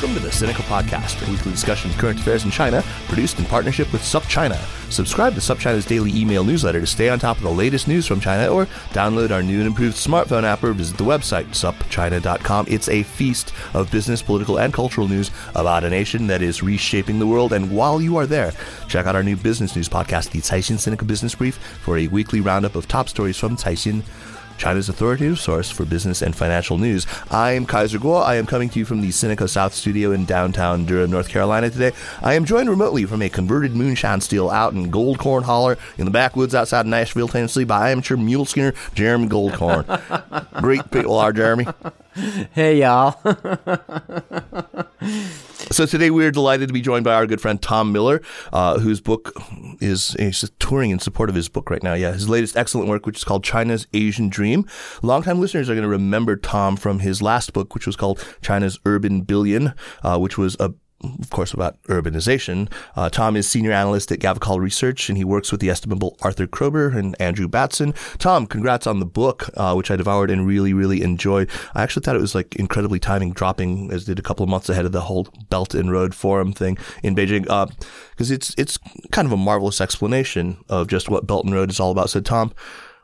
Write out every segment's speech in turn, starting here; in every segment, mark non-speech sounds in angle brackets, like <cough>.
Welcome to the Sinica Podcast, a weekly discussion of current affairs in China, produced in partnership with SupChina. Subscribe to SupChina's daily email newsletter to stay on top of the latest news from China, or download our new and improved smartphone app, or visit the website supchina.com. It's a feast of business, political, and cultural news about a nation that is reshaping the world. And while you are there, check out our new business news podcast, the Caixin Sinica Business Brief, for a weekly roundup of top stories from Caixin. China's authoritative source for business and financial news. I'm Kaiser Kuo. I am coming to you from the Sinica South studio in downtown Durham, North Carolina today. I am joined remotely from a converted moonshine still out in Gold Corn Holler in the backwoods outside Nashville, Tennessee by amateur mule skinner Jeremy Goldkorn. <laughs> Great people are, Jeremy. Hey, y'all. <laughs> So today we're delighted to be joined by our good friend Tom Miller, uh, whose book is he's touring in support of his book right now. Yeah, his latest excellent work, which is called China's Asian Dream. Longtime listeners are going to remember Tom from his last book, which was called China's Urban Billion, uh, which was a of course, about urbanization. Uh, Tom is senior analyst at Gavekal Research, and he works with the estimable Arthur Kroeber and Andrew Batson. Tom, congrats on the book, uh, which I devoured and really, really enjoyed. I actually thought it was like incredibly timing dropping, as did a couple of months ahead of the whole Belt and Road Forum thing in Beijing, because uh, it's it's kind of a marvelous explanation of just what Belt and Road is all about. So, Tom.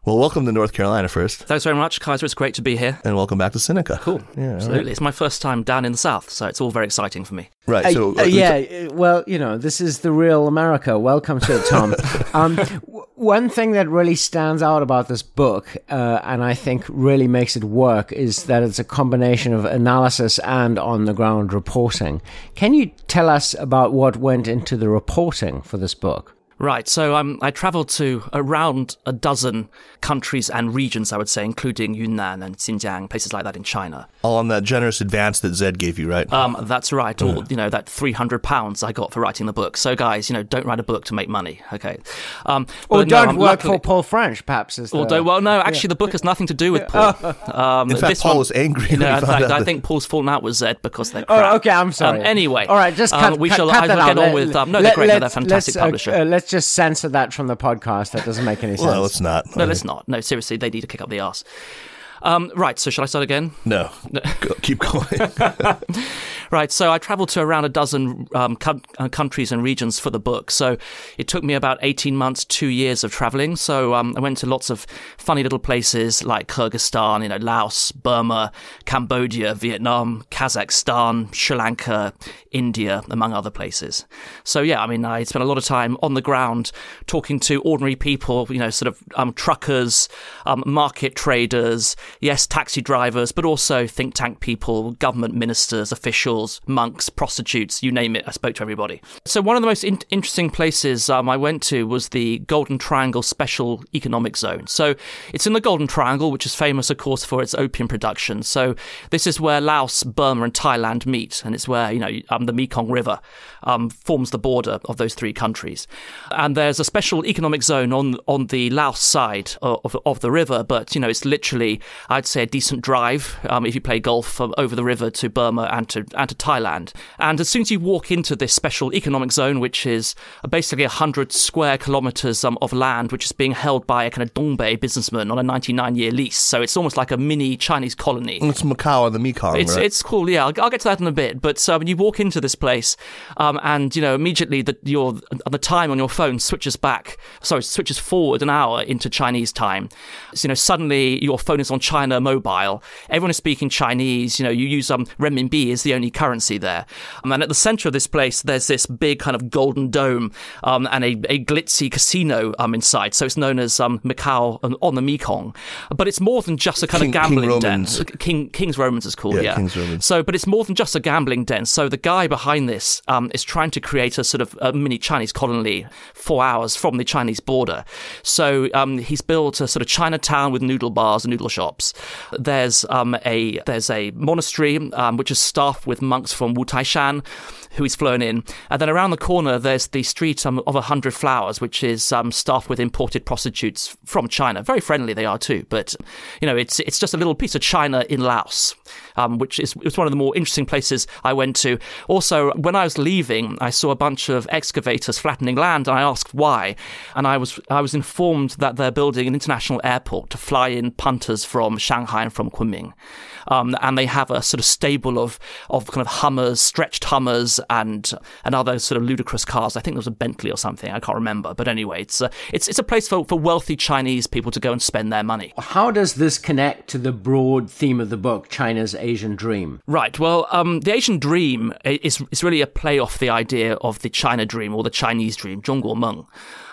Well, welcome to North Carolina first. Thanks very much, Kaiser. It's great to be here. And welcome back to Sinica. Cool. Yeah, Absolutely. Right. It's my first time down in the South, so it's all very exciting for me. Right. So, uh, uh, yeah, well, you know, this is the real America. Welcome to it, Tom. <laughs> um, w- one thing that really stands out about this book, uh, and I think really makes it work, is that it's a combination of analysis and on the ground reporting. Can you tell us about what went into the reporting for this book? Right. So um, I traveled to around a dozen countries and regions, I would say, including Yunnan and Xinjiang, places like that in China. All on that generous advance that Zed gave you, right? Um, that's right. All, you know, that 300 pounds I got for writing the book. So, guys, you know, don't write a book to make money, okay? Um, or don't no, work luckily, for Paul French, perhaps. Is the, or well, no, actually, yeah. the book has nothing to do with Paul. <laughs> Um, in fact, Paul one, was angry. You know, in fact, I think Paul's fallen out with Zed because they're <laughs> crap. Oh, okay, I'm sorry. Um, anyway. All right, just cut, um, we cut, shall, cut I will get on with, um, no, they're great, they're a fantastic uh, publisher. Uh, let's just censor that from the podcast. That doesn't make any sense. well, it's not. No, let's not. No, seriously, they need to kick up the ass. Um, right, so shall I start again? No. Go, keep going. <laughs> right, so I traveled to around a dozen um, co- uh, countries and regions for the book. So it took me about 18 months, two years of traveling. So um, I went to lots of funny little places like Kyrgyzstan, you know, Laos, Burma, Cambodia, Vietnam, Kazakhstan, Sri Lanka, India, among other places. So yeah, I mean, I spent a lot of time on the ground talking to ordinary people, you know, sort of um, truckers, um, market traders, yes, taxi drivers, but also think tank people, government ministers, officials, monks, prostitutes, you name it. I spoke to everybody. So, one of the most in- interesting places um, I went to was the Golden Triangle Special Economic Zone. So, it's in the Golden Triangle, which is famous, of course, for its opium production. So, this is where Laos, Burma, and Thailand meet, and it's where, you know, um, the Mekong River um, forms the border of those three countries. And there's a special economic zone on on the Laos side of, of the river, but, you know, it's literally I'd say a decent drive um, if you play golf over the river to Burma and to and to Thailand. And as soon as you walk into this special economic zone, which is basically hundred square kilometers um, of land, which is being held by a kind of Dongbei businessman on a 99-year lease, so it's almost like a mini Chinese colony. It's Macau and the Mekong. It's right? it's cool. Yeah, I'll, I'll, get to that in a bit. But um, you walk into this place, um, and you know immediately that your the time on your phone switches back. Sorry, switches forward an hour into Chinese time. So, you know, suddenly your phone is on China Mobile. Everyone is speaking Chinese. You know, you use um, renminbi as the only currency there. Um, and at the center of this place, there's this big kind of golden dome um, and a, a glitzy casino um, inside. So it's known as um, Macau on the Mekong. But it's more than just a kind King, of gambling den. King King's Romans is called, Yeah, yeah. King's Romans. So, but it's more than just a gambling den. So the guy behind this um, is trying to create a sort of a mini Chinese colony four hours from the Chinese border. So um, he's built a sort of Chinatown with noodle bars and noodle shops. There's um, a there's a monastery um, which is staffed with monks from Wu Taishan who he's flown in. And then around the corner, there's the street um, of a hundred flowers, which is um, staffed with imported prostitutes from China. Very friendly they are too, but you know, it's it's just a little piece of China in Laos, um, which is it's one of the more interesting places I went to. Also, when I was leaving, I saw a bunch of excavators flattening land, and I asked why, and I was I was informed that they're building an international airport to fly in punters from Shanghai and from Kunming. Um, and they have a sort of stable of, of kind of Hummers, stretched Hummers, and and other sort of ludicrous cars. I think there was a Bentley or something. I can't remember. But anyway, it's a, it's, it's a place for, for wealthy Chinese people to go and spend their money. How does this connect to the broad theme of the book, China's Asian Dream? Right. Well, um, the Asian Dream is, is really a play off the idea of the China Dream or the Chinese Dream, Zhongguo Meng.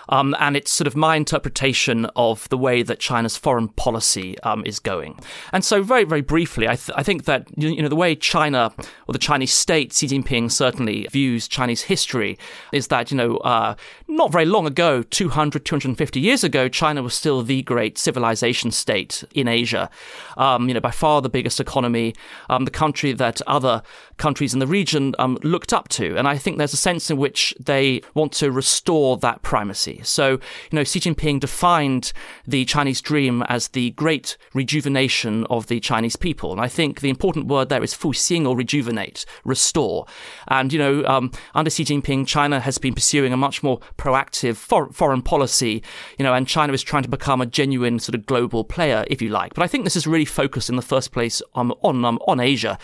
Um, and it's sort of my interpretation of the way that China's foreign policy um, is going. And so, very, very briefly, I, th- I think that you know the way China or the Chinese state, Xi Jinping certainly views Chinese history is that you know uh, not very long ago, 200, 250 years ago, China was still the great civilization state in Asia. Um, you know, by far the biggest economy, um, the country that other countries in the region um, looked up to. And I think there's a sense in which they want to restore that primacy. So, you know, Xi Jinping defined the Chinese dream as the great rejuvenation of the Chinese people. And I think the important word there is fuxing or rejuvenate, restore. And, you know, um, under Xi Jinping, China has been pursuing a much more proactive for- foreign policy, you know, and China is trying to become a genuine sort of global player, if you like. But I think this is really focused in the first place um, on, um, on Asia.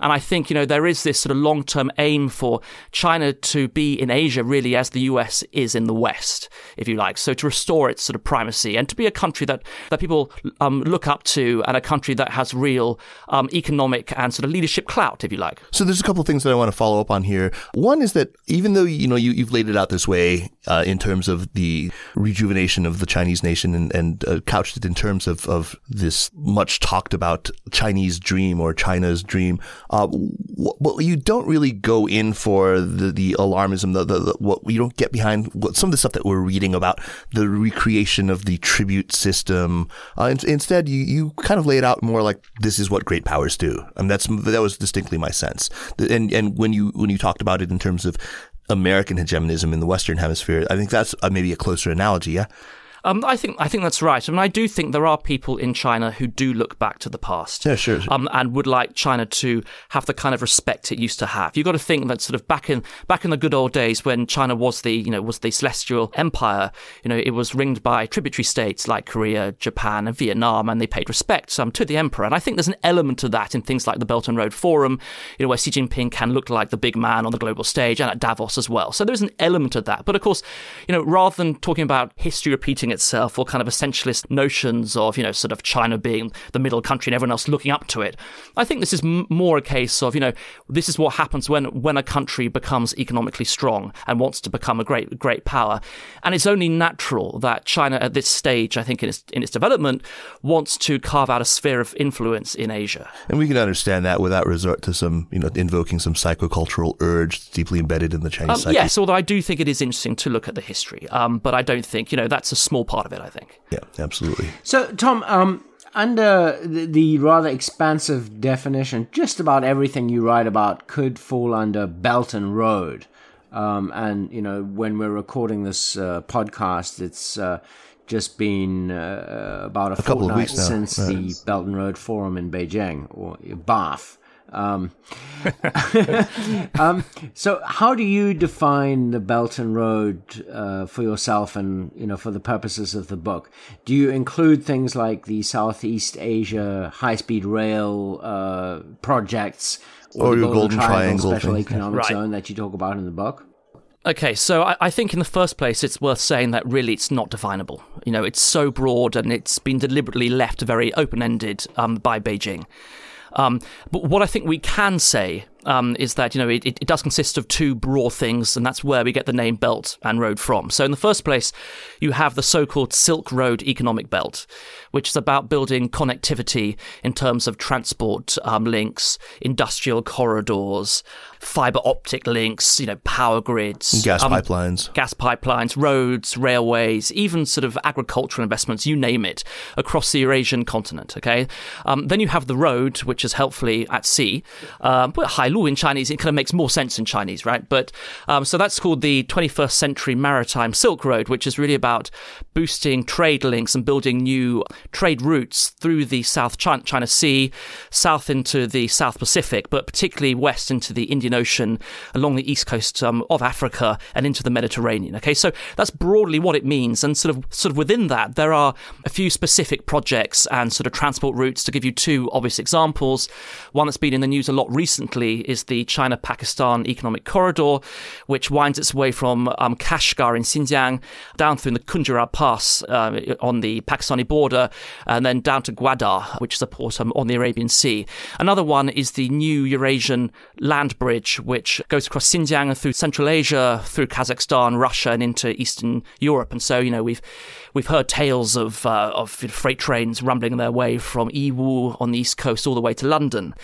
And I think, you know, there is this sort of long term aim for China to be in Asia really as the US is in the West, if you like. So to restore its sort of primacy and to be a country that, that people um, look up to and a country that has real um, economic and sort of leadership clout, if you like. So there's a couple of things that I want to follow up on here. One is that even though you know you, you've laid it out this way uh, in terms of the rejuvenation of the Chinese nation and, and uh, couched it in terms of, of this much talked about Chinese dream or China's dream, uh, well, you don't really go in for the, the alarmism, the, the, the what you don't get behind what, some of the stuff that we're reading about the recreation of the tribute system. Uh, in, instead, you, you kind of lay it out more like this is what great powers do, and that's that was distinctly my sense. And and when you when you talked about it in terms of American hegemonism in the Western Hemisphere, I think that's uh, maybe a closer analogy. Yeah. Um, I think I think that's right. I mean, I do think there are people in China who do look back to the past, yeah, sure, um, and would like China to have the kind of respect it used to have. You've got to think that sort of back in back in the good old days when China was the you know was the celestial empire, you know, it was ringed by tributary states like Korea, Japan, and Vietnam, and they paid respect um, to the emperor. And I think there's an element of that in things like the Belt and Road Forum, you know, where Xi Jinping can look like the big man on the global stage, and at Davos as well. So there's an element of that. But of course, you know, rather than talking about history repeating itself or kind of essentialist notions of, you know, sort of China being the middle country and everyone else looking up to it. I think this is m- more a case of, you know, this is what happens when, when a country becomes economically strong and wants to become a great, great power. And it's only natural that China at this stage, I think in its, in its development, wants to carve out a sphere of influence in Asia. And we can understand that without resort to some, you know, invoking some psychocultural urge deeply embedded in the Chinese um, psyche. Yes, although I do think it is interesting to look at the history. Um, but I don't think, you know, that's a small part of it, I think. Yeah, absolutely. So, Tom, um, under the, the, rather expansive definition, just about everything you write about could fall under Belt and Road. Um, and, you know, when we're recording this uh, podcast, it's uh, just been uh, about a, a couple of fortnight weeks since Right. the Belt and Road Forum in Beijing, or Bath. Um, <laughs> um, so, how do you define the Belt and Road uh, for yourself, and you know, for the purposes of the book? Do you include things like the Southeast Asia high-speed rail uh, projects, Or the your Golden Triangle Special <laughs> thing. Economic Right. Zone that you talk about in the book? Okay, so I, I think in the first place, it's worth saying that really it's not definable. You know, it's so broad and it's been deliberately left very open ended um, by Beijing. Um, but what I think we can say um, is that you know it, it does consist of two broad things, and that's where we get the name Belt and Road from. So in the first place, you have the so-called Silk Road economic belt, which is about building connectivity in terms of transport um, links, industrial corridors, fiber optic links, you know, power grids, gas um, pipelines, gas pipelines, roads, railways, even sort of agricultural investments, you name it, across the Eurasian continent. Okay, um, then you have the road, which is helpfully at sea. Um, but In Chinese, it kind of makes more sense in Chinese, right? But um, so that's called the 21st Century Maritime Silk Road, which is really about boosting trade links and building new trade routes through the South China, China Sea, south into the South Pacific, but particularly west into the Indian Ocean, along the east coast um, of Africa, and into the Mediterranean. Okay, so that's broadly what it means, and sort of sort of within that, there are a few specific projects and sort of transport routes. To give you two obvious examples, one that's been in the news a lot recently is the China-Pakistan Economic Corridor, which winds its way from um, Kashgar in Xinjiang down through the Khunjerab Pass uh, on the Pakistani border, and then down to Gwadar, which is a port um, on the Arabian Sea. Another one is the new Eurasian land bridge, which goes across Xinjiang and through Central Asia, through Kazakhstan, Russia, and into Eastern Europe. And so, you know, we've we've heard tales of uh, of freight trains rumbling their way from Yiwu on the east coast all the way to London.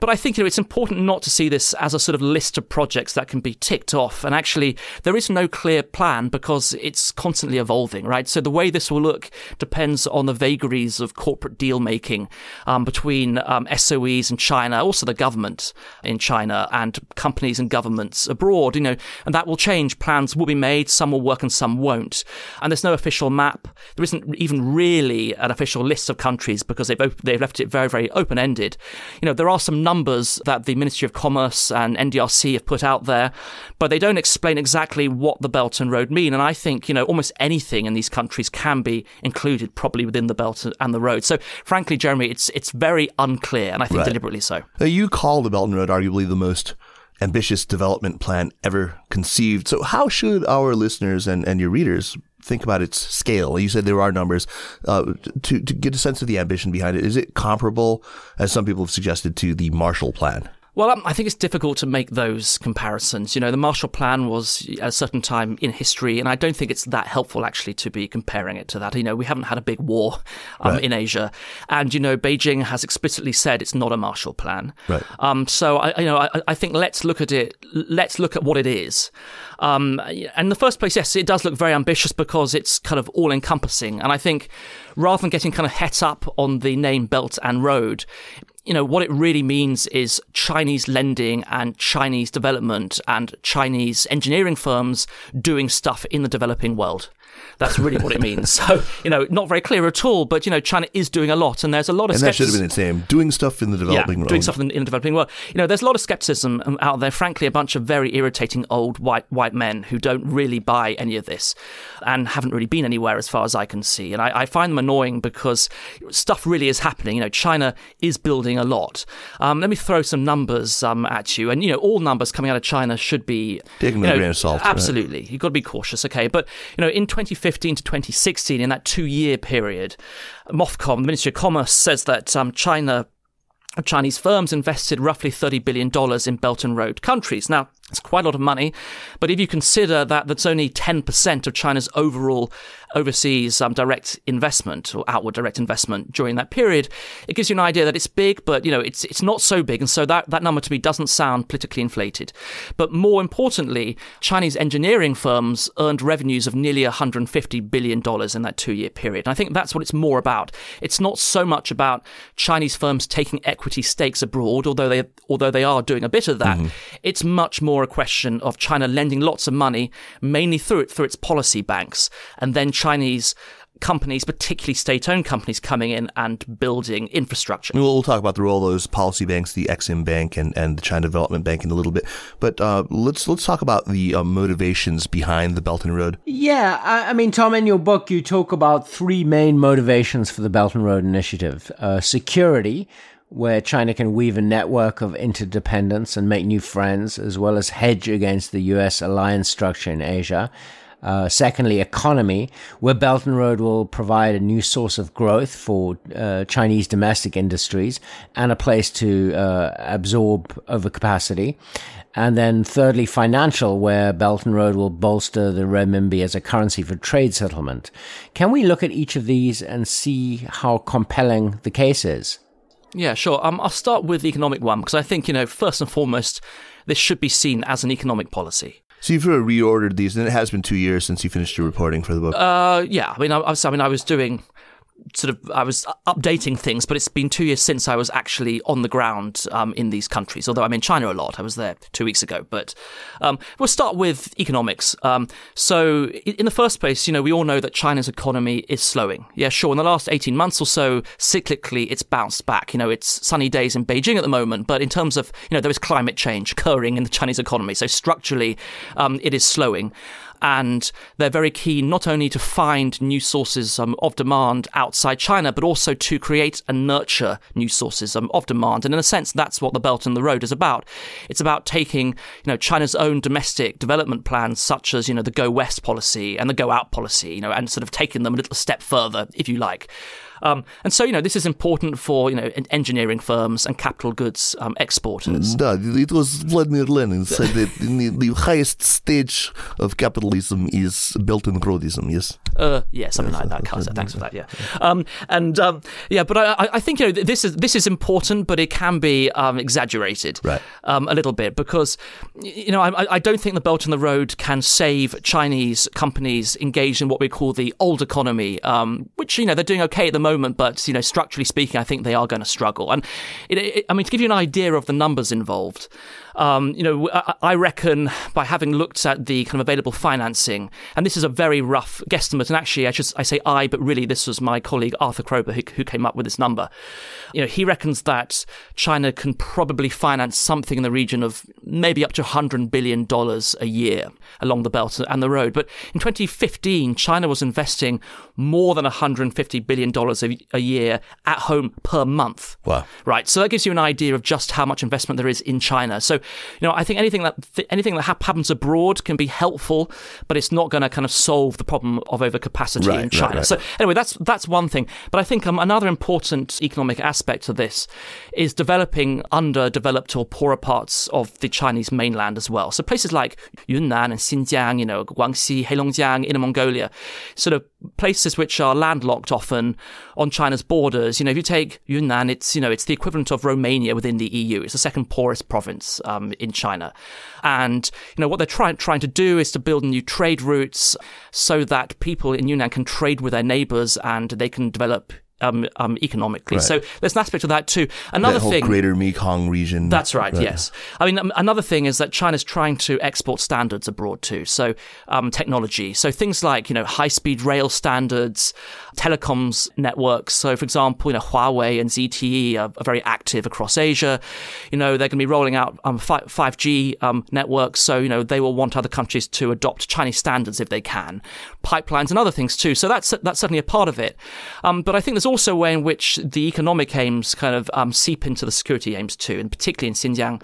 But I think you know, it's important not to see this as a sort of list of projects that can be ticked off. And actually, there is no clear plan because it's constantly evolving, right? So the way this will look depends on the vagaries of corporate deal making um, between um, SOEs in China, also the government in China, and companies and governments abroad. You know, and that will change. Plans will be made. Some will work and some won't. And there's no official map. There isn't even really an official list of countries because they've op- they've left it very very open ended. You know, there are some numbers that the Ministry of Commerce and NDRC have put out there, but they don't explain exactly what the Belt and Road mean. And I think you know almost anything in these countries can be included probably within the Belt and the Road. So frankly, Jeremy, it's it's very unclear, and I think Right. deliberately so. Uh, You call the Belt and Road arguably the most ambitious development plan ever conceived. So, how should our listeners and, and your readers think about its scale? You said there are numbers. Uh, to, to get a sense of the ambition behind it, is it comparable, as some people have suggested, to the Marshall Plan? Well, um, I think it's difficult to make those comparisons. You know, the Marshall Plan was at a certain time in history, and I don't think it's that helpful actually to be comparing it to that. You know, we haven't had a big war um, Right. in Asia, and you know, Beijing has explicitly said it's not a Marshall Plan. Right. Um, so I, you know, I, I think let's look at it. Let's look at what it is. Um, and in the first place, yes, it does look very ambitious because it's kind of all encompassing. And I think rather than getting kind of het up on the name Belt and Road, you know, what it really means is Chinese lending and Chinese development and Chinese engineering firms doing stuff in the developing world. That's really what it means. <laughs> So, you know, not very clear at all, but, you know, China is doing a lot and there's a lot of And that should have skepticism- been its name. Doing stuff in the developing yeah, world. doing stuff in, in the developing world. You know, there's a lot of skepticism um, out there. Frankly, a bunch of very irritating old white white men who don't really buy any of this, and haven't really been anywhere as far as I can see. And I, I find them annoying because stuff really is happening. You know, China is building a lot. Um, let me throw some numbers um, at you, and you know, all numbers coming out of China should be Taken with a grain of salt, right? Absolutely, you've got to be cautious. Okay, but you know, in 2015 to 2016, in that two-year period, MOFCOM, the Ministry of Commerce, says that um, China Chinese firms invested roughly $30 billion in Belt and Road countries. Now, it's quite a lot of money, but if you consider that that's only 10% of China's overall overseas um, direct investment or outward direct investment during that period, it gives you an idea that it's big, but you know it's it's not so big, and so that, that number to me doesn't sound politically inflated. But more importantly, Chinese engineering firms earned revenues of nearly 150 billion dollars in that two-year period. And I think that's what it's more about. It's not so much about Chinese firms taking equity stakes abroad, although they although they are doing a bit of that. It's much more a question of China lending lots of money, mainly through it through its policy banks, and then Chinese companies, particularly state-owned companies, coming in and building infrastructure. We'll, we'll talk about the role of those policy banks, the Exim Bank and, and the China Development Bank in a little bit. But uh, let's let's talk about the uh, motivations behind the Belt and Road. Yeah, I, I mean, Tom, in your book, you talk about three main motivations for the Belt and Road Initiative uh, security, where China can weave a network of interdependence and make new friends, as well as hedge against the US alliance structure in Asia. Uh, secondly, economy, where Belt and Road will provide a new source of growth for uh, Chinese domestic industries and a place to uh, absorb overcapacity. And then thirdly, financial, where Belt and Road will bolster the renminbi as a currency for trade settlement. Can we look at each of these and see how compelling the case is? Yeah, sure. Um, I'll start with the economic one because I think, you know, first and foremost, this should be seen as an economic policy. So you've reordered these, and it has been two years since you finished your reporting for the book. Uh, yeah. I mean, I, I mean, I was doing sort of I was updating things, but it's been two years since I was actually on the ground um, in these countries. Although I'm in China a lot, I was there two weeks ago. But um, we'll start with economics. Um, so, in the first place, you know, we all know that China's economy is slowing. Yeah, sure. In the last 18 months or so, cyclically, it's bounced back. You know, it's sunny days in Beijing at the moment, but in terms of you know, there is climate change occurring in the Chinese economy. So structurally, um, it is slowing and they're very keen not only to find new sources um, of demand outside China, but also to create and nurture new sources um, of demand. And in a sense, that's what the Belt and the Road is about. It's about taking, you know, China's own domestic development plans, such as you know the Go West policy and the Go Out policy, you know, and sort of taking them a little step further, if you like. Um, and so, you know, this is important for, you know, engineering firms and capital goods um, exporters. No, it was Vladimir Lenin said that the, the, highest stage of capitalism is Belt and Roadism, yes? Uh, yeah, something yes, like that. Thanks for that, yeah. Um, and, um, yeah, but I, I think, you know, this is, this is important, but it can be um, exaggerated right. Um, a little bit because, you know, I, I don't think the Belt and the Road can save Chinese companies engaged in what we call the old economy, which, you know, they're doing okay at the moment moment, but you know, structurally speaking, I think they are going to struggle. And it, it, I mean, to give you an idea of the numbers involved, um, you know, I reckon by having looked at the kind of available financing, and this is a very rough guesstimate, and actually, I just I say I, but really this was my colleague Arthur Kroeber who, who came up with this number. You know, he reckons that China can probably finance something in the region of maybe up to 100 billion dollars a year along the Belt and the Road. But in 2015, China was investing more than 150 billion dollars a year at home per month. Wow! Right, so that gives you an idea of just how much investment there is in China. So you know, I think anything that th- anything that ha- happens abroad can be helpful, but it's not going to kind of solve the problem of overcapacity right, in China. Right, right. So anyway, that's that's one thing. But I think um, another important economic aspect of this is developing underdeveloped or poorer parts of the Chinese mainland as well. So places like Yunnan and Xinjiang, you know, Guangxi, Heilongjiang, Inner Mongolia, sort of places which are landlocked often on China's borders. You know, if you take Yunnan, it's you know it's the equivalent of Romania within the EU. It's the second poorest province um, in China, and you know what they're trying trying to do is to build new trade routes so that people in Yunnan can trade with their neighbors and they can develop um, um, economically. Right. So there's an aspect of that too. Another thing, Greater Mekong region. That's right, right. Yes, I mean um, another thing is that China's trying to export standards abroad too. So um, technology, so things like you know high speed rail standards, telecoms networks. So for example, you know Huawei and ZTE are, are very active across Asia. You know they're going to be rolling out um, 5G um, networks. So you know they will want other countries to adopt Chinese standards if they can. Pipelines and other things too. So that's that's certainly a part of it. Um, but I think there's also a way in which the economic aims kind of um, seep into the security aims too, and particularly in Xinjiang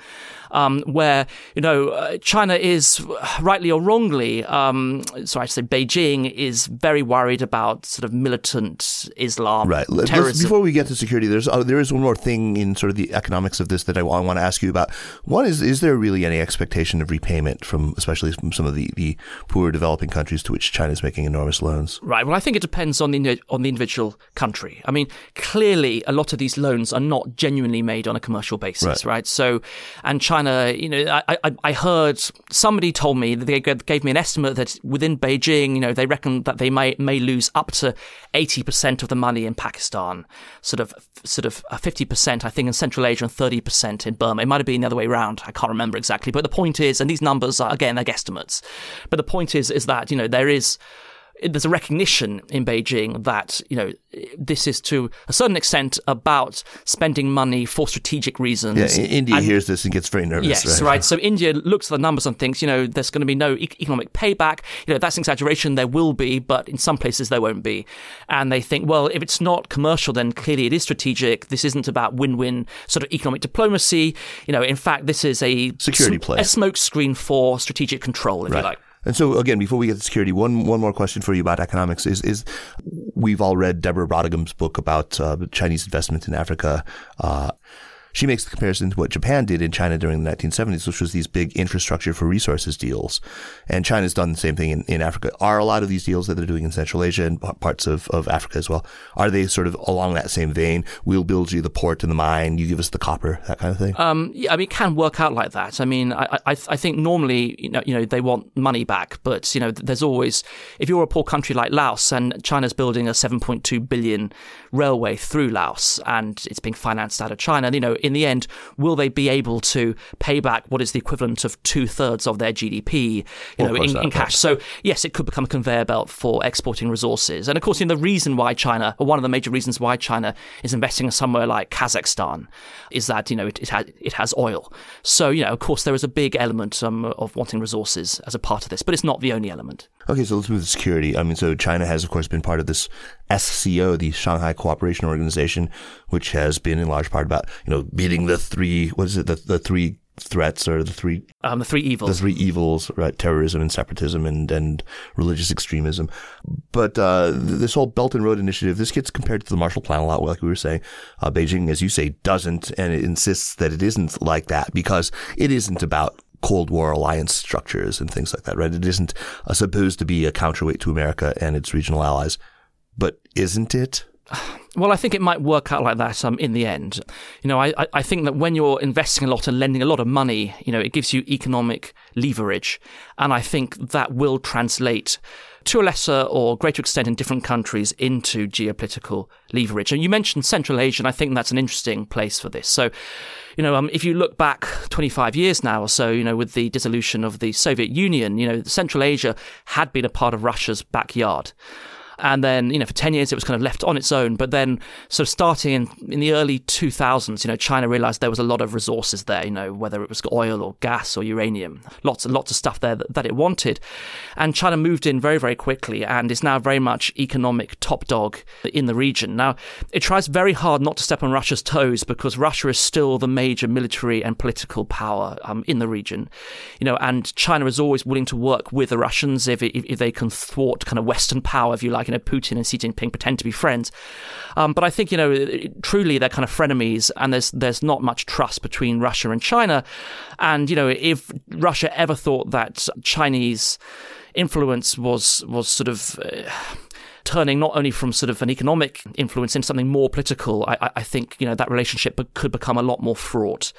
um, where you know uh, China is rightly or wrongly, um, sorry, I say Beijing is very worried about sort of militant Islam, right? Before we get to security, there's uh, there is one more thing in sort of the economics of this that I, I want to ask you about. One is is there really any expectation of repayment from especially from some of the, the poor developing countries to which China is making enormous loans? Right. Well, I think it depends on the on the individual country. I mean, clearly a lot of these loans are not genuinely made on a commercial basis, right? right? So, and China You know, I, I, I heard somebody told me that they gave me an estimate that within Beijing, you know, they reckon that they may may lose up to eighty percent of the money in Pakistan, sort of sort of uh, fifty percent, I think, in Central Asia and thirty percent in Burma. It might have been the other way around. I can't remember exactly, but the point is, and these numbers are again they're guesstimates, but the point is is that you know there is there's a recognition in Beijing that you know this is to a certain extent about spending money for strategic reasons. Yeah, India and, hears this and gets very nervous. Yes, right? right. So India looks at the numbers and thinks, you know, there's going to be no economic payback. You know, that's an exaggeration. There will be, but in some places there won't be. And they think, well, if it's not commercial, then clearly it is strategic. This isn't about win-win sort of economic diplomacy. You know, in fact, this is a security play, a smokescreen for strategic control, if right. you like. And so again, before we get to security, one one more question for you about economics is is we've all read Deborah Brautigam book about uh, Chinese investment in Africa. Uh, she makes the comparison to what Japan did in China during the 1970s, which was these big infrastructure for resources deals. And China's done the same thing in, in Africa. Are a lot of these deals that they're doing in Central Asia and parts of, of Africa as well, are they sort of along that same vein? We'll build you the port and the mine, you give us the copper, that kind of thing? Um, yeah, I mean, it can work out like that. I mean, I, I, I think normally, you know, you know, they want money back, but, you know, there's always, if you're a poor country like Laos and China's building a 7.2 billion railway through Laos and it's being financed out of China, you know, in the end, will they be able to pay back what is the equivalent of two thirds of their GDP, you know, in, in, cash? So yes, it could become a conveyor belt for exporting resources. And of course, you know, the reason why China, or one of the major reasons why China is investing in somewhere like Kazakhstan, is that you know it, it has it has oil. So you know, of course, there is a big element um, of wanting resources as a part of this, but it's not the only element. Okay, so let's move to security. I mean, so China has, of course, been part of this SCO, the Shanghai Cooperation Organization, which has been in large part about, you know, beating the three, what is it, the, the three threats or the three um, the three evils. The three evils right? Terrorism and separatism and and religious extremism. But uh, this whole belt and road initiative this gets compared to the marshall plan a lot like we were saying. Uh, beijing as you say doesn't and it insists that it isn't like that because it isn't about Cold War alliance structures and things like that, right? It isn't supposed to be a counterweight to America and its regional allies, but isn't it? Well, I think it might work out like that um, in the end. You know, I, I think that when you're investing a lot and lending a lot of money, you know, it gives you economic leverage. And I think that will translate to a lesser or greater extent in different countries into geopolitical leverage. And you mentioned Central Asia, and I think that's an interesting place for this. So, you know, um, if you look back 25 years now or so, you know, with the dissolution of the Soviet Union, you know, Central Asia had been a part of Russia's backyard. And then, you know, for 10 years it was kind of left on its own. But then, sort of starting in, in the early 2000s, you know, China realized there was a lot of resources there, you know, whether it was oil or gas or uranium, lots and lots of stuff there that, that it wanted. And China moved in very, very quickly and is now very much economic top dog in the region. Now, it tries very hard not to step on Russia's toes because Russia is still the major military and political power um, in the region, you know, and China is always willing to work with the Russians if, if, if they can thwart kind of Western power, if you like like you know Putin and Xi Jinping pretend to be friends. Um, but I think you know truly they're kind of frenemies, and there's there's not much trust between Russia and China. And you know if Russia ever thought that Chinese influence was was sort of uh, turning not only from sort of an economic influence into something more political, I, I think you know that relationship could become a lot more fraught.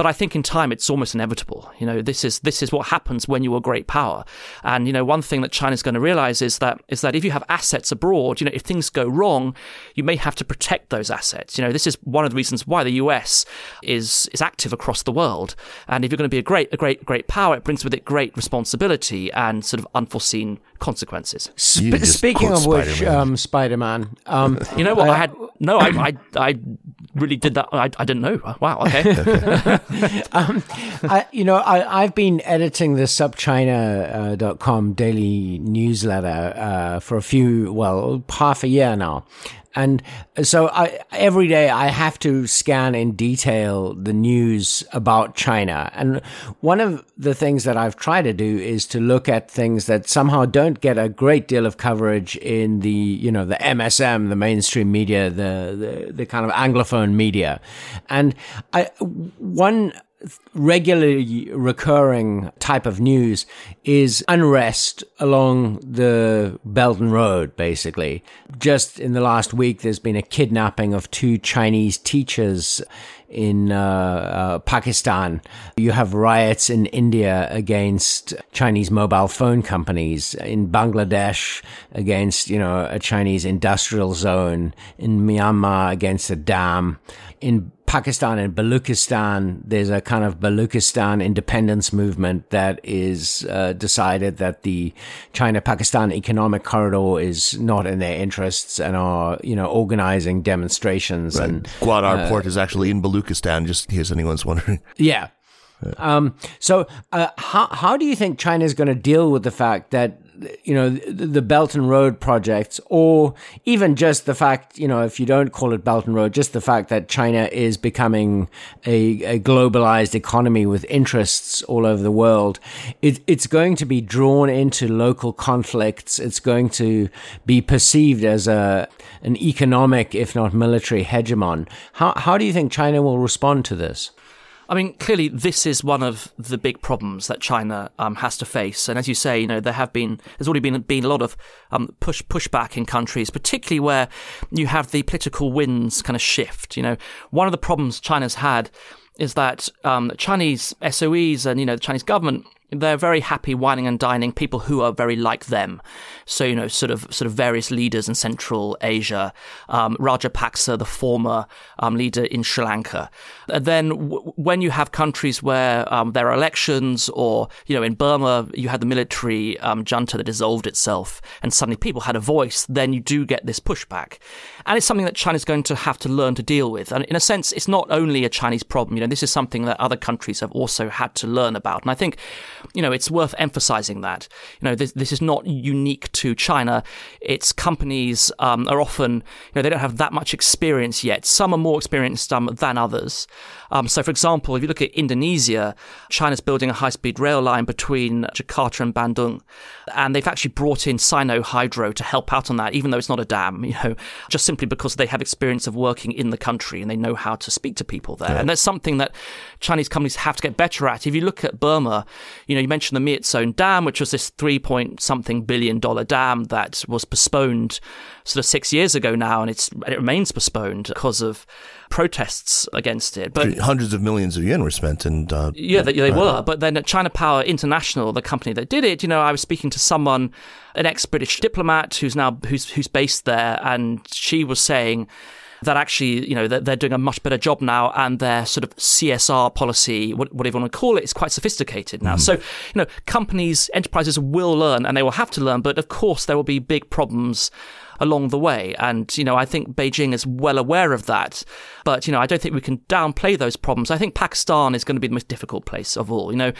But I think in time it's almost inevitable. You know, this is this is what happens when you're a great power. And you know, one thing that China's going to realize is that is that if you have assets abroad, you know, if things go wrong, you may have to protect those assets. You know, this is one of the reasons why the US is is active across the world. And if you're going to be a great a great great power, it brings with it great responsibility and sort of unforeseen consequences. Sp- speaking of which, Spider-Man. Um, Spider-Man. Um, <laughs> you know what? I, I had no. I, I I really did that. I, I didn't know. Wow. Okay. <laughs> <laughs> um, I, you know, I, I've been editing the SupChina.com uh, daily newsletter uh, for a few, well, half a year now. And so I, every day I have to scan in detail the news about China. And one of the things that I've tried to do is to look at things that somehow don't get a great deal of coverage in the, you know, the MSM, the mainstream media, the, the, the kind of Anglophone media. And I, one regularly recurring type of news is unrest along the Belt and Road, basically. Just in the last week, there's been a kidnapping of two Chinese teachers in uh, uh, Pakistan. You have riots in India against Chinese mobile phone companies, in Bangladesh against, you know, a Chinese industrial zone, in Myanmar against a dam, in Pakistan and Baluchistan, there's a kind of Baluchistan independence movement that is uh, decided that the China-Pakistan economic corridor is not in their interests and are, you know, organizing demonstrations. Right. And Gwadar uh, port is actually in Baluchistan, just in case anyone's wondering. <laughs> Yeah. Um, so, uh, how how do you think China is going to deal with the fact that you know, the, Belt and Road projects, or even just the fact, you know, if you don't call it Belt and Road, just the fact that China is becoming a, a globalized economy with interests all over the world, it, it's going to be drawn into local conflicts. It's going to be perceived as a an economic, if not military, hegemon. How how do you think China will respond to this? I mean, clearly, this is one of the big problems that China um, has to face. And as you say, you know, there have been, there's already been been a lot of um, push pushback in countries, particularly where you have the political winds kind of shift. You know, one of the problems China's had is that um, Chinese SOEs and you know the Chinese government they're very happy wining and dining people who are very like them. So you know, sort of sort of various leaders in Central Asia, um, Rajapaksa, the former um, leader in Sri Lanka. And then w- when you have countries where um, there are elections, or you know, in Burma you had the military um, junta that dissolved itself, and suddenly people had a voice, then you do get this pushback, and it's something that China's going to have to learn to deal with. And in a sense, it's not only a Chinese problem. You know, this is something that other countries have also had to learn about, and I think you know, it's worth emphasizing that. You know, this, this is not unique to China. Its companies um, are often, you know, they don't have that much experience yet. Some are more experienced um, than others. Um, so, for example, if you look at Indonesia, China's building a high speed rail line between Jakarta and Bandung. And they've actually brought in Sino Hydro to help out on that, even though it's not a dam, <laughs> you know, just simply because they have experience of working in the country and they know how to speak to people there. Yeah. And that's something that Chinese companies have to get better at. If you look at Burma, you know, you mentioned the Myitsone Dam, which was this three point something billion dollar dam that was postponed sort of six years ago now, and it's it remains postponed because of protests against it. But hundreds of millions of yen were spent, and uh, yeah, they, they were. But then at China Power International, the company that did it, you know, I was speaking to someone, an ex-British diplomat who's now who's who's based there, and she was saying that actually, you know, they're, they're, doing a much better job now, and their sort of CSR policy, whatever you want to call it, is quite sophisticated now. Mm. So, you know, companies, enterprises will learn, and they will have to learn, but of course, there will be big problems along the way. And, you know, I think Beijing is well aware of that. But, you know, I don't think we can downplay those problems. I think Pakistan is going to be the most difficult place of all. You know,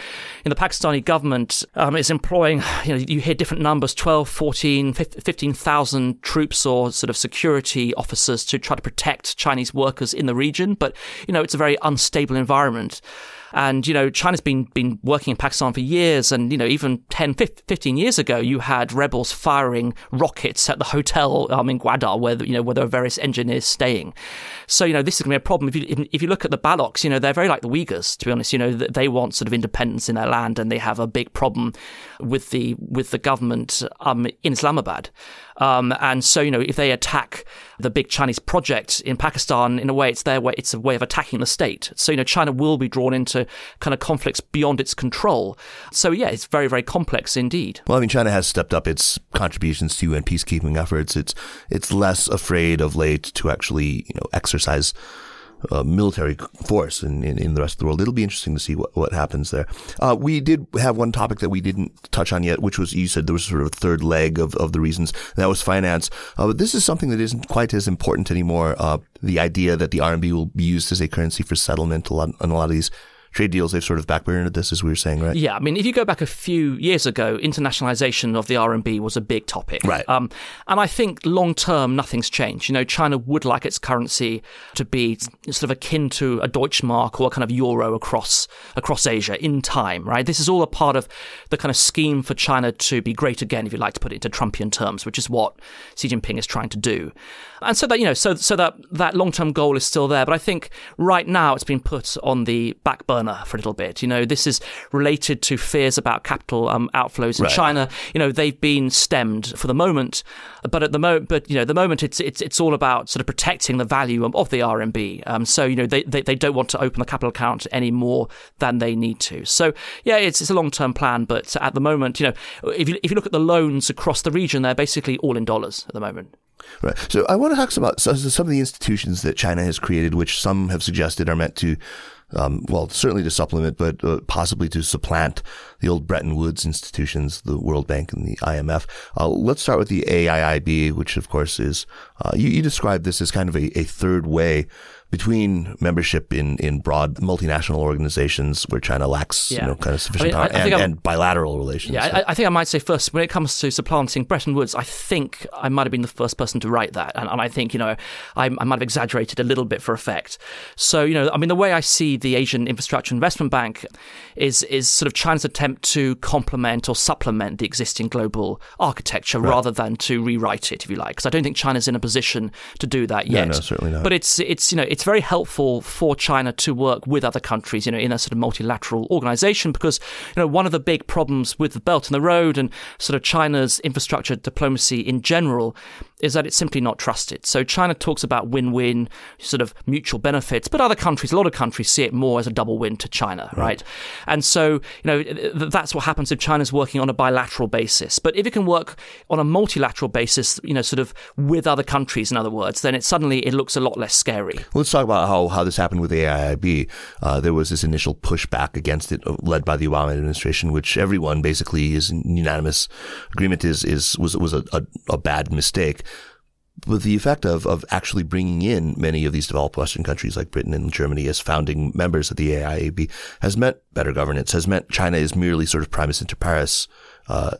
in the Pakistani government um, is employing, <sighs> you know, you hear different numbers 12, 14, 15,000 troops or sort of security officers to try to protect Chinese workers in the region. But, you know, it's a very unstable environment. And, you know, China's been, been working in Pakistan for years. And, you know, even 10, 15 years ago, you had rebels firing rockets at the hotel um, in Gwadar where, you know, where there are various engineers staying. So, you know, this is going to be a problem. If you, if you look at the Balochs, you know, they're very like the Uyghurs, to be honest. You know, they want sort of independence in their land and they have a big problem with the, with the government um, in Islamabad. Um, and so, you know, if they attack the big Chinese project in Pakistan, in a way, it's their way, it's a way of attacking the state. So, you know, China will be drawn into kind of conflicts beyond its control. So, yeah, it's very, very complex indeed. Well, I mean, China has stepped up its contributions to UN peacekeeping efforts. It's it's less afraid of late to actually, you know, exercise uh, military force in, in, in, the rest of the world. It'll be interesting to see what, what happens there. Uh, we did have one topic that we didn't touch on yet, which was you said there was sort of a third leg of, of the reasons, that was finance. Uh, but this is something that isn't quite as important anymore. Uh, the idea that the RMB will be used as a currency for settlement a lot, on a lot of these trade deals, they've sort of backburnered this, as we were saying, right? Yeah, I mean, if you go back a few years ago, internationalization of the RMB was a big topic, right? Um, and I think long term, nothing's changed. You know, China would like its currency to be sort of akin to a Deutschmark or a kind of euro across across Asia in time, right? This is all a part of the kind of scheme for China to be great again, if you like to put it into Trumpian terms, which is what Xi Jinping is trying to do. And so that you know, so so that that long term goal is still there, but I think right now it's been put on the back burner for a little bit. You know, this is related to fears about capital um, outflows in right. China. You know, they've been stemmed for the moment, but at the moment, but you know, the moment it's it's it's all about sort of protecting the value of the RMB. Um, so you know, they, they they don't want to open the capital account any more than they need to. So yeah, it's it's a long term plan, but at the moment, you know, if you if you look at the loans across the region, they're basically all in dollars at the moment. Right. So I want to talk about some of the institutions that China has created, which some have suggested are meant to um, well, certainly to supplement, but uh, possibly to supplant the old Bretton Woods institutions, the World Bank and the IMF. Uh, let's start with the AIIB, which of course is, uh, you, you described this as kind of a, a third way between membership in, in broad multinational organizations where China lacks Yeah. you know kind of sufficient I mean, power I think and, and bilateral relations. Yeah, I, I think I might say first, when it comes to supplanting Bretton Woods, I think I might have been the first person to write that. And, and I think, you know, I, I might have exaggerated a little bit for effect. So, you know, I mean, the way I see the Asian Infrastructure Investment Bank is, is sort of China's attempt to complement or supplement the existing global architecture rather than to rewrite it, if you like. Because I don't think China's in a position to do that yet. No, no, certainly not. But it's, it's, you know, it's very helpful for China to work with other countries, you know, in a sort of multilateral organization because, you know, one of the big problems with the Belt and the Road and sort of China's infrastructure diplomacy in general is that it's simply not trusted. So China talks about win-win, sort of mutual benefits, but other countries, a lot of countries see it more as a double win to China, right? And so, you know, that's what happens if China's working on a bilateral basis. But if it can work on a multilateral basis, you know, sort of with other countries, in other words, then it suddenly it looks a lot less scary. Let's talk about how, how this happened with the AIIB. Uh, there was this initial pushback against it, uh, led by the Obama administration, which everyone basically is in unanimous agreement is is was was a, a, a bad mistake. But the effect of, of actually bringing in many of these developed Western countries like Britain and Germany as founding members of the AIIB has meant better governance, has meant China is merely sort of primus inter pares, uh,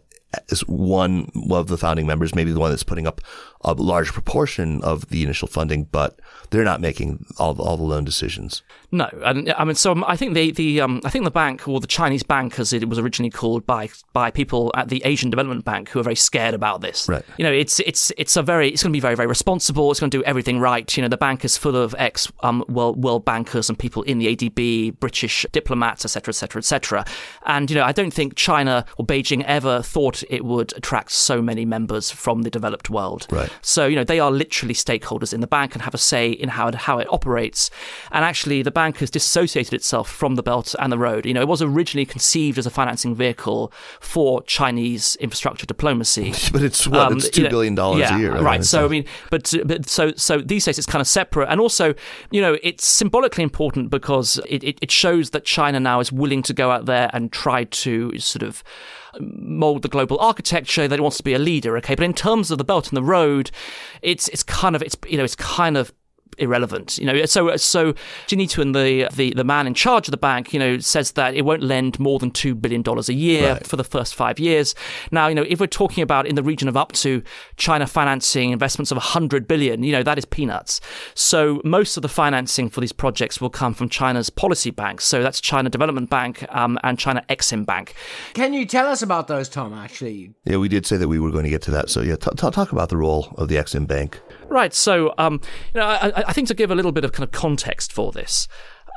as one of the founding members, maybe the one that's putting up a large proportion of the initial funding, but they're not making all the, all the loan decisions. No, and I mean, so I think the the um, I think the bank or the Chinese bank, as it was originally called by by people at the Asian Development Bank, who are very scared about this. Right. You know, it's it's it's a very it's going to be very very responsible. It's going to do everything right. You know, the bank is full of ex um, world world bankers and people in the ADB, British diplomats, etc. etc. etc. And you know, I don't think China or Beijing ever thought it would attract so many members from the developed world. Right. So, you know, they are literally stakeholders in the bank and have a say in how it, how it operates. And actually, the bank has disassociated itself from the Belt and the Road. You know, it was originally conceived as a financing vehicle for Chinese infrastructure diplomacy. <laughs> But it's what Um, it's you two know, billion dollars yeah, a year, right? It's So I mean, but but so so these days it's kind of separate, and also, you know, it's symbolically important because it, it, it shows that China now is willing to go out there and try to sort of mold the global architecture that it wants to be a leader okay? But in terms of the belt and the road it's it's kind of it's you know it's kind of irrelevant you know so so Jin Liqun the the the man in charge of the bank you know says that it won't lend more than 2 billion dollars a year Right. for the first 5 years now you know if we're talking about in the region of up to China financing investments of 100 billion you know that is peanuts so most of the financing for these projects will come from China's policy banks so that's China Development Bank um, and China Exim Bank Can you tell us about those, Tom? Actually, yeah, we did say that we were going to get to that. So yeah, t- t- talk about the role of the Exim Bank. Right. So, um, you know, I, I- think to give a little bit of kind of context for this.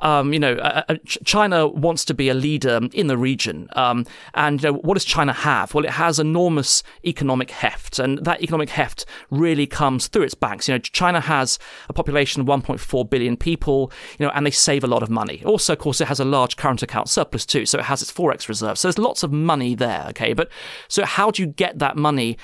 Um, you know, uh, uh, China wants to be a leader in the region. Um, and you know, what does China have? Well, it has enormous economic heft, and that economic heft really comes through its banks. You know, China has a population of 1.4 billion people, you know, and they save a lot of money. Also, of course, it has a large current account surplus too, so it has its forex reserves. So there's lots of money there. Okay, but so how do you get that money?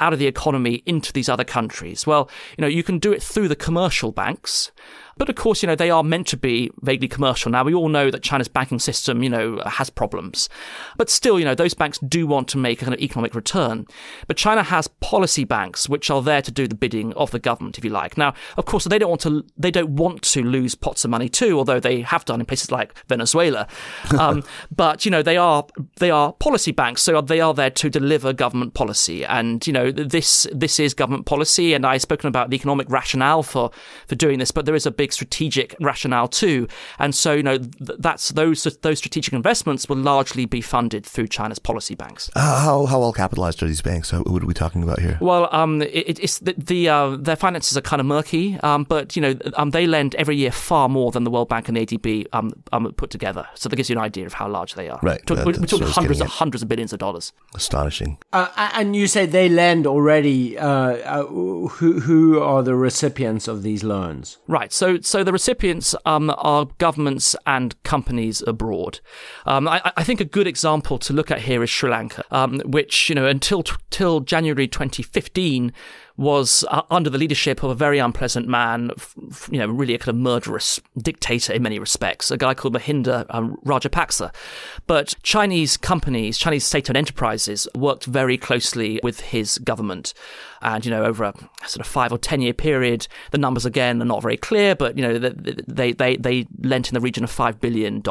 Out of the economy into these other countries? Well, you know, you can do it through the commercial banks. But of course, you know, they are meant to be vaguely commercial. Now, we all know that China's banking system, you know, has problems. But still, you know, those banks do want to make a kind of economic return. But China has policy banks which are there to do the bidding of the government, if you like. Now, of course, they don't want to, they don't want to lose pots of money too, although they have done in places like Venezuela. <laughs> Um, but, you know, they are, they are policy banks. So they are there to deliver government policy. And, you know, this, this is government policy. And I've spoken about the economic rationale for, for doing this, but there is a big strategic rationale too. And so, you know, th- that's those those strategic investments will largely be funded through China's policy banks. How how, how well capitalized are these banks? How, what are we talking about here? Well, um, it, it's the, the uh, their finances are kind of murky, um, but you know, um, they lend every year far more than the World Bank and the ADB um, um, put together. So that gives you an idea of how large they are. Right, Talk- we're, that's we're talking hundreds getting of hundreds of billions of dollars. Astonishing. uh, and you say they lend already. Uh, uh, who who are the recipients of these loans? Right. So, so the recipients um, are governments and companies abroad. Um, I, I think a good example to look at here is Sri Lanka, um, which you know until till January 2015 was uh, under the leadership of a very unpleasant man, you know, really a kind of murderous dictator in many respects, a guy called Mahinda um, Rajapaksa. But Chinese companies, Chinese state-owned enterprises, worked very closely with his government. And, you know, over a sort of five or 10 year period, the numbers again are not very clear, but, you know, they, they, they lent in the region of $5 billion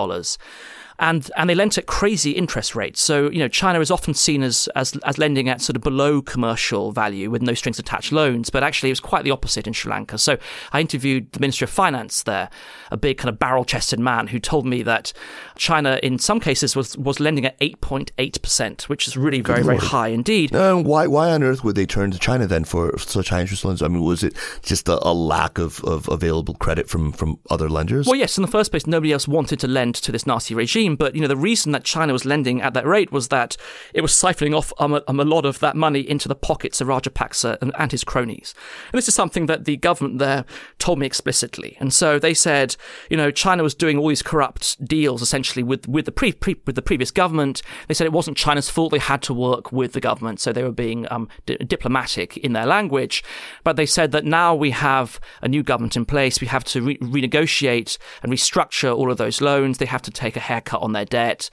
and and they lent at crazy interest rates. So you know, China is often seen as as as lending at sort of below commercial value with no strings attached loans, but actually it was quite the opposite in Sri Lanka. So I interviewed the Minister of Finance there, a big kind of barrel chested man who told me that China in some cases was was lending at eight point eight percent, which is really very very high indeed. Uh, why why on earth would they turn to China then for such high interest loans? I mean, was it just a, a lack of, of available credit from from other lenders? Well, yes. In the first place, nobody else wanted to lend to this nasty regime But you know, the reason that China was lending at that rate was that it was siphoning off um, a, um, a lot of that money into the pockets of Rajapaksa and, and his cronies. And this is something that the government there told me explicitly. And so they said, you know, China was doing all these corrupt deals essentially with with the pre, pre with the previous government. They said it wasn't China's fault; they had to work with the government, so they were being um, diplomatic in their language. But they said that now we have a new government in place, we have to re- renegotiate and restructure all of those loans. They have to take a haircut cut on their debt,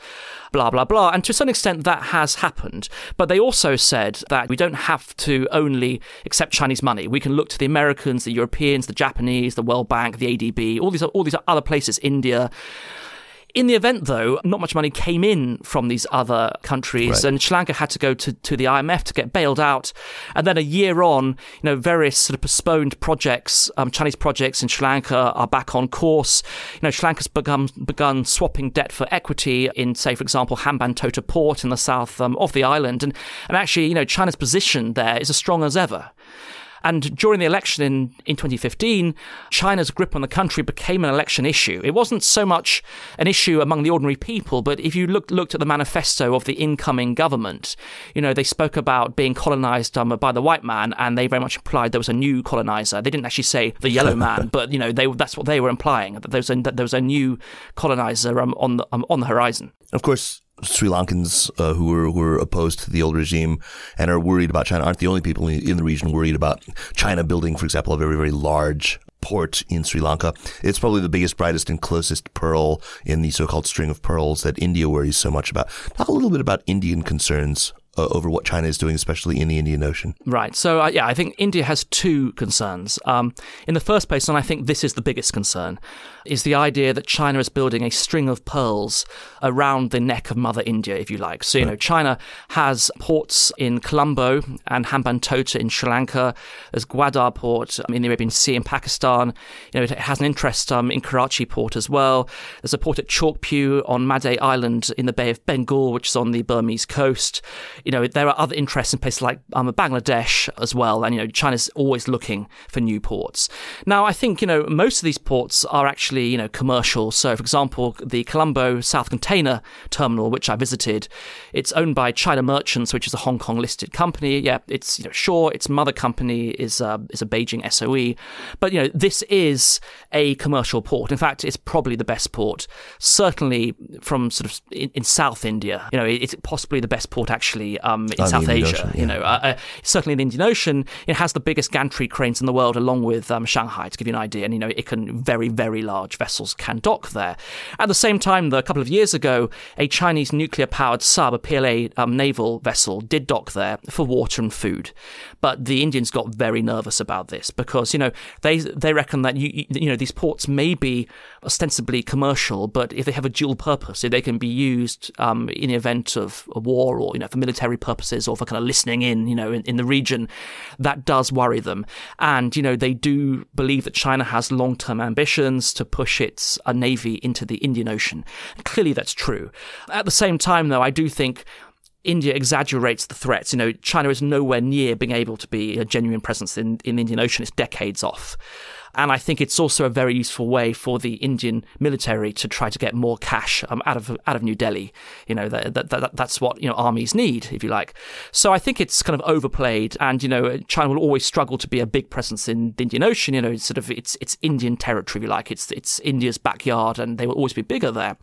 blah, blah, blah. And to some extent, that has happened. But they also said that we don't have to only accept Chinese money. We can look to the Americans, the Europeans, the Japanese, the World Bank, the ADB, all these, all these other places, India. In the event, though, not much money came in from these other countries, right. and Sri Lanka had to go to, to the IMF to get bailed out. And then a year on, you know, various sort of postponed projects, um, Chinese projects in Sri Lanka are back on course. You know, Sri Lanka's begun begun swapping debt for equity in, say, for example, Hambantota port in the south um, of the island, and and actually, you know, China's position there is as strong as ever. And during the election in, in 2015, China's grip on the country became an election issue. It wasn't so much an issue among the ordinary people, but if you looked, looked at the manifesto of the incoming government, you know, they spoke about being colonized um, by the white man, and they very much implied there was a new colonizer. They didn't actually say the yellow man, <laughs> but, you know, they, that's what they were implying, that there was a, that there was a new colonizer um, on, the, um, on the horizon. Of course, Sri Lankans uh, who were who are opposed to the old regime and are worried about China aren't the only people in the region worried about China building, for example, a very very large port in Sri Lanka. It's probably the biggest, brightest, and closest pearl in the so-called string of pearls that India worries so much about. Talk a little bit about Indian concerns uh, over what China is doing, especially in the Indian Ocean. Right. So, uh, yeah, I think India has two concerns. Um, in the first place, and I think this is the biggest concern, is the idea that China is building a string of pearls around the neck of Mother India, if you like. So, you know, China has ports in Colombo and Hambantota in Sri Lanka. There's Gwadar port um, in the Arabian Sea in Pakistan. You know, it has an interest um, in Karachi port as well. There's a port at Kyaukphyu on Maday Island in the Bay of Bengal, which is on the Burmese coast. You know, there are other interests in places like um, Bangladesh as well. And, you know, China's always looking for new ports. Now, I think, you know, most of these ports are actually you know, commercial. So, for example, the Colombo South Container Terminal, which I visited, it's owned by China Merchants, which is a Hong Kong listed company. Yeah, it's you know, sure, its mother company is uh, is a Beijing SOE, but you know, this is a commercial port. In fact, it's probably the best port, certainly from sort of in, in South India. You know, it's possibly the best port actually um, in South Asia. Ocean, yeah. You know, uh, uh, certainly in the Indian Ocean, it has the biggest gantry cranes in the world, along with um, Shanghai, to give you an idea. And you know, it can very, very large large vessels can dock there. At the same time, though, a couple of years ago, a Chinese nuclear powered sub, a PLA um, naval vessel, did dock there for water and food. But the Indians got very nervous about this because, you know, they they reckon that, you, you know, these ports may be ostensibly commercial, but if they have a dual purpose, if they can be used um, in the event of a war or, you know, for military purposes or for kind of listening in, you know, in, in the region, that does worry them. And, you know, they do believe that China has long term ambitions to push its uh, navy into the Indian Ocean. Clearly, that's true. At the same time, though, I do think India exaggerates the threats. You know, China is nowhere near being able to be a genuine presence in, in the Indian Ocean. It's decades off. And I think it's also a very useful way for the Indian military to try to get more cash um, out of out of New Delhi. You know, that, that, that, that's what you know armies need, if you like. So I think it's kind of overplayed, and you know, China will always struggle to be a big presence in the Indian Ocean. You know, it's sort of it's it's Indian territory, if you like. It's it's India's backyard, and they will always be bigger there.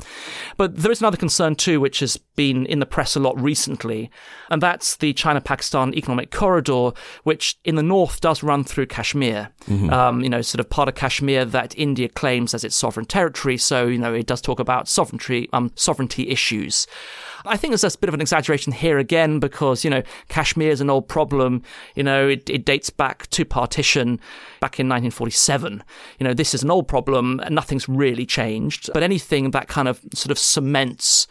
But there is another concern too, which has been in the press a lot recently, and that's the China Pakistan Economic Corridor, which in the north does run through Kashmir. Mm-hmm. Um, you know, sort of part of Kashmir that India claims as its sovereign territory. So, you know, it does talk about sovereignty, um, sovereignty issues. I think there's a bit of an exaggeration here again because, you know, Kashmir is an old problem. You know, it, it dates back to partition back in 1947. You know, this is an old problem and nothing's really changed. But anything that kind of sort of cements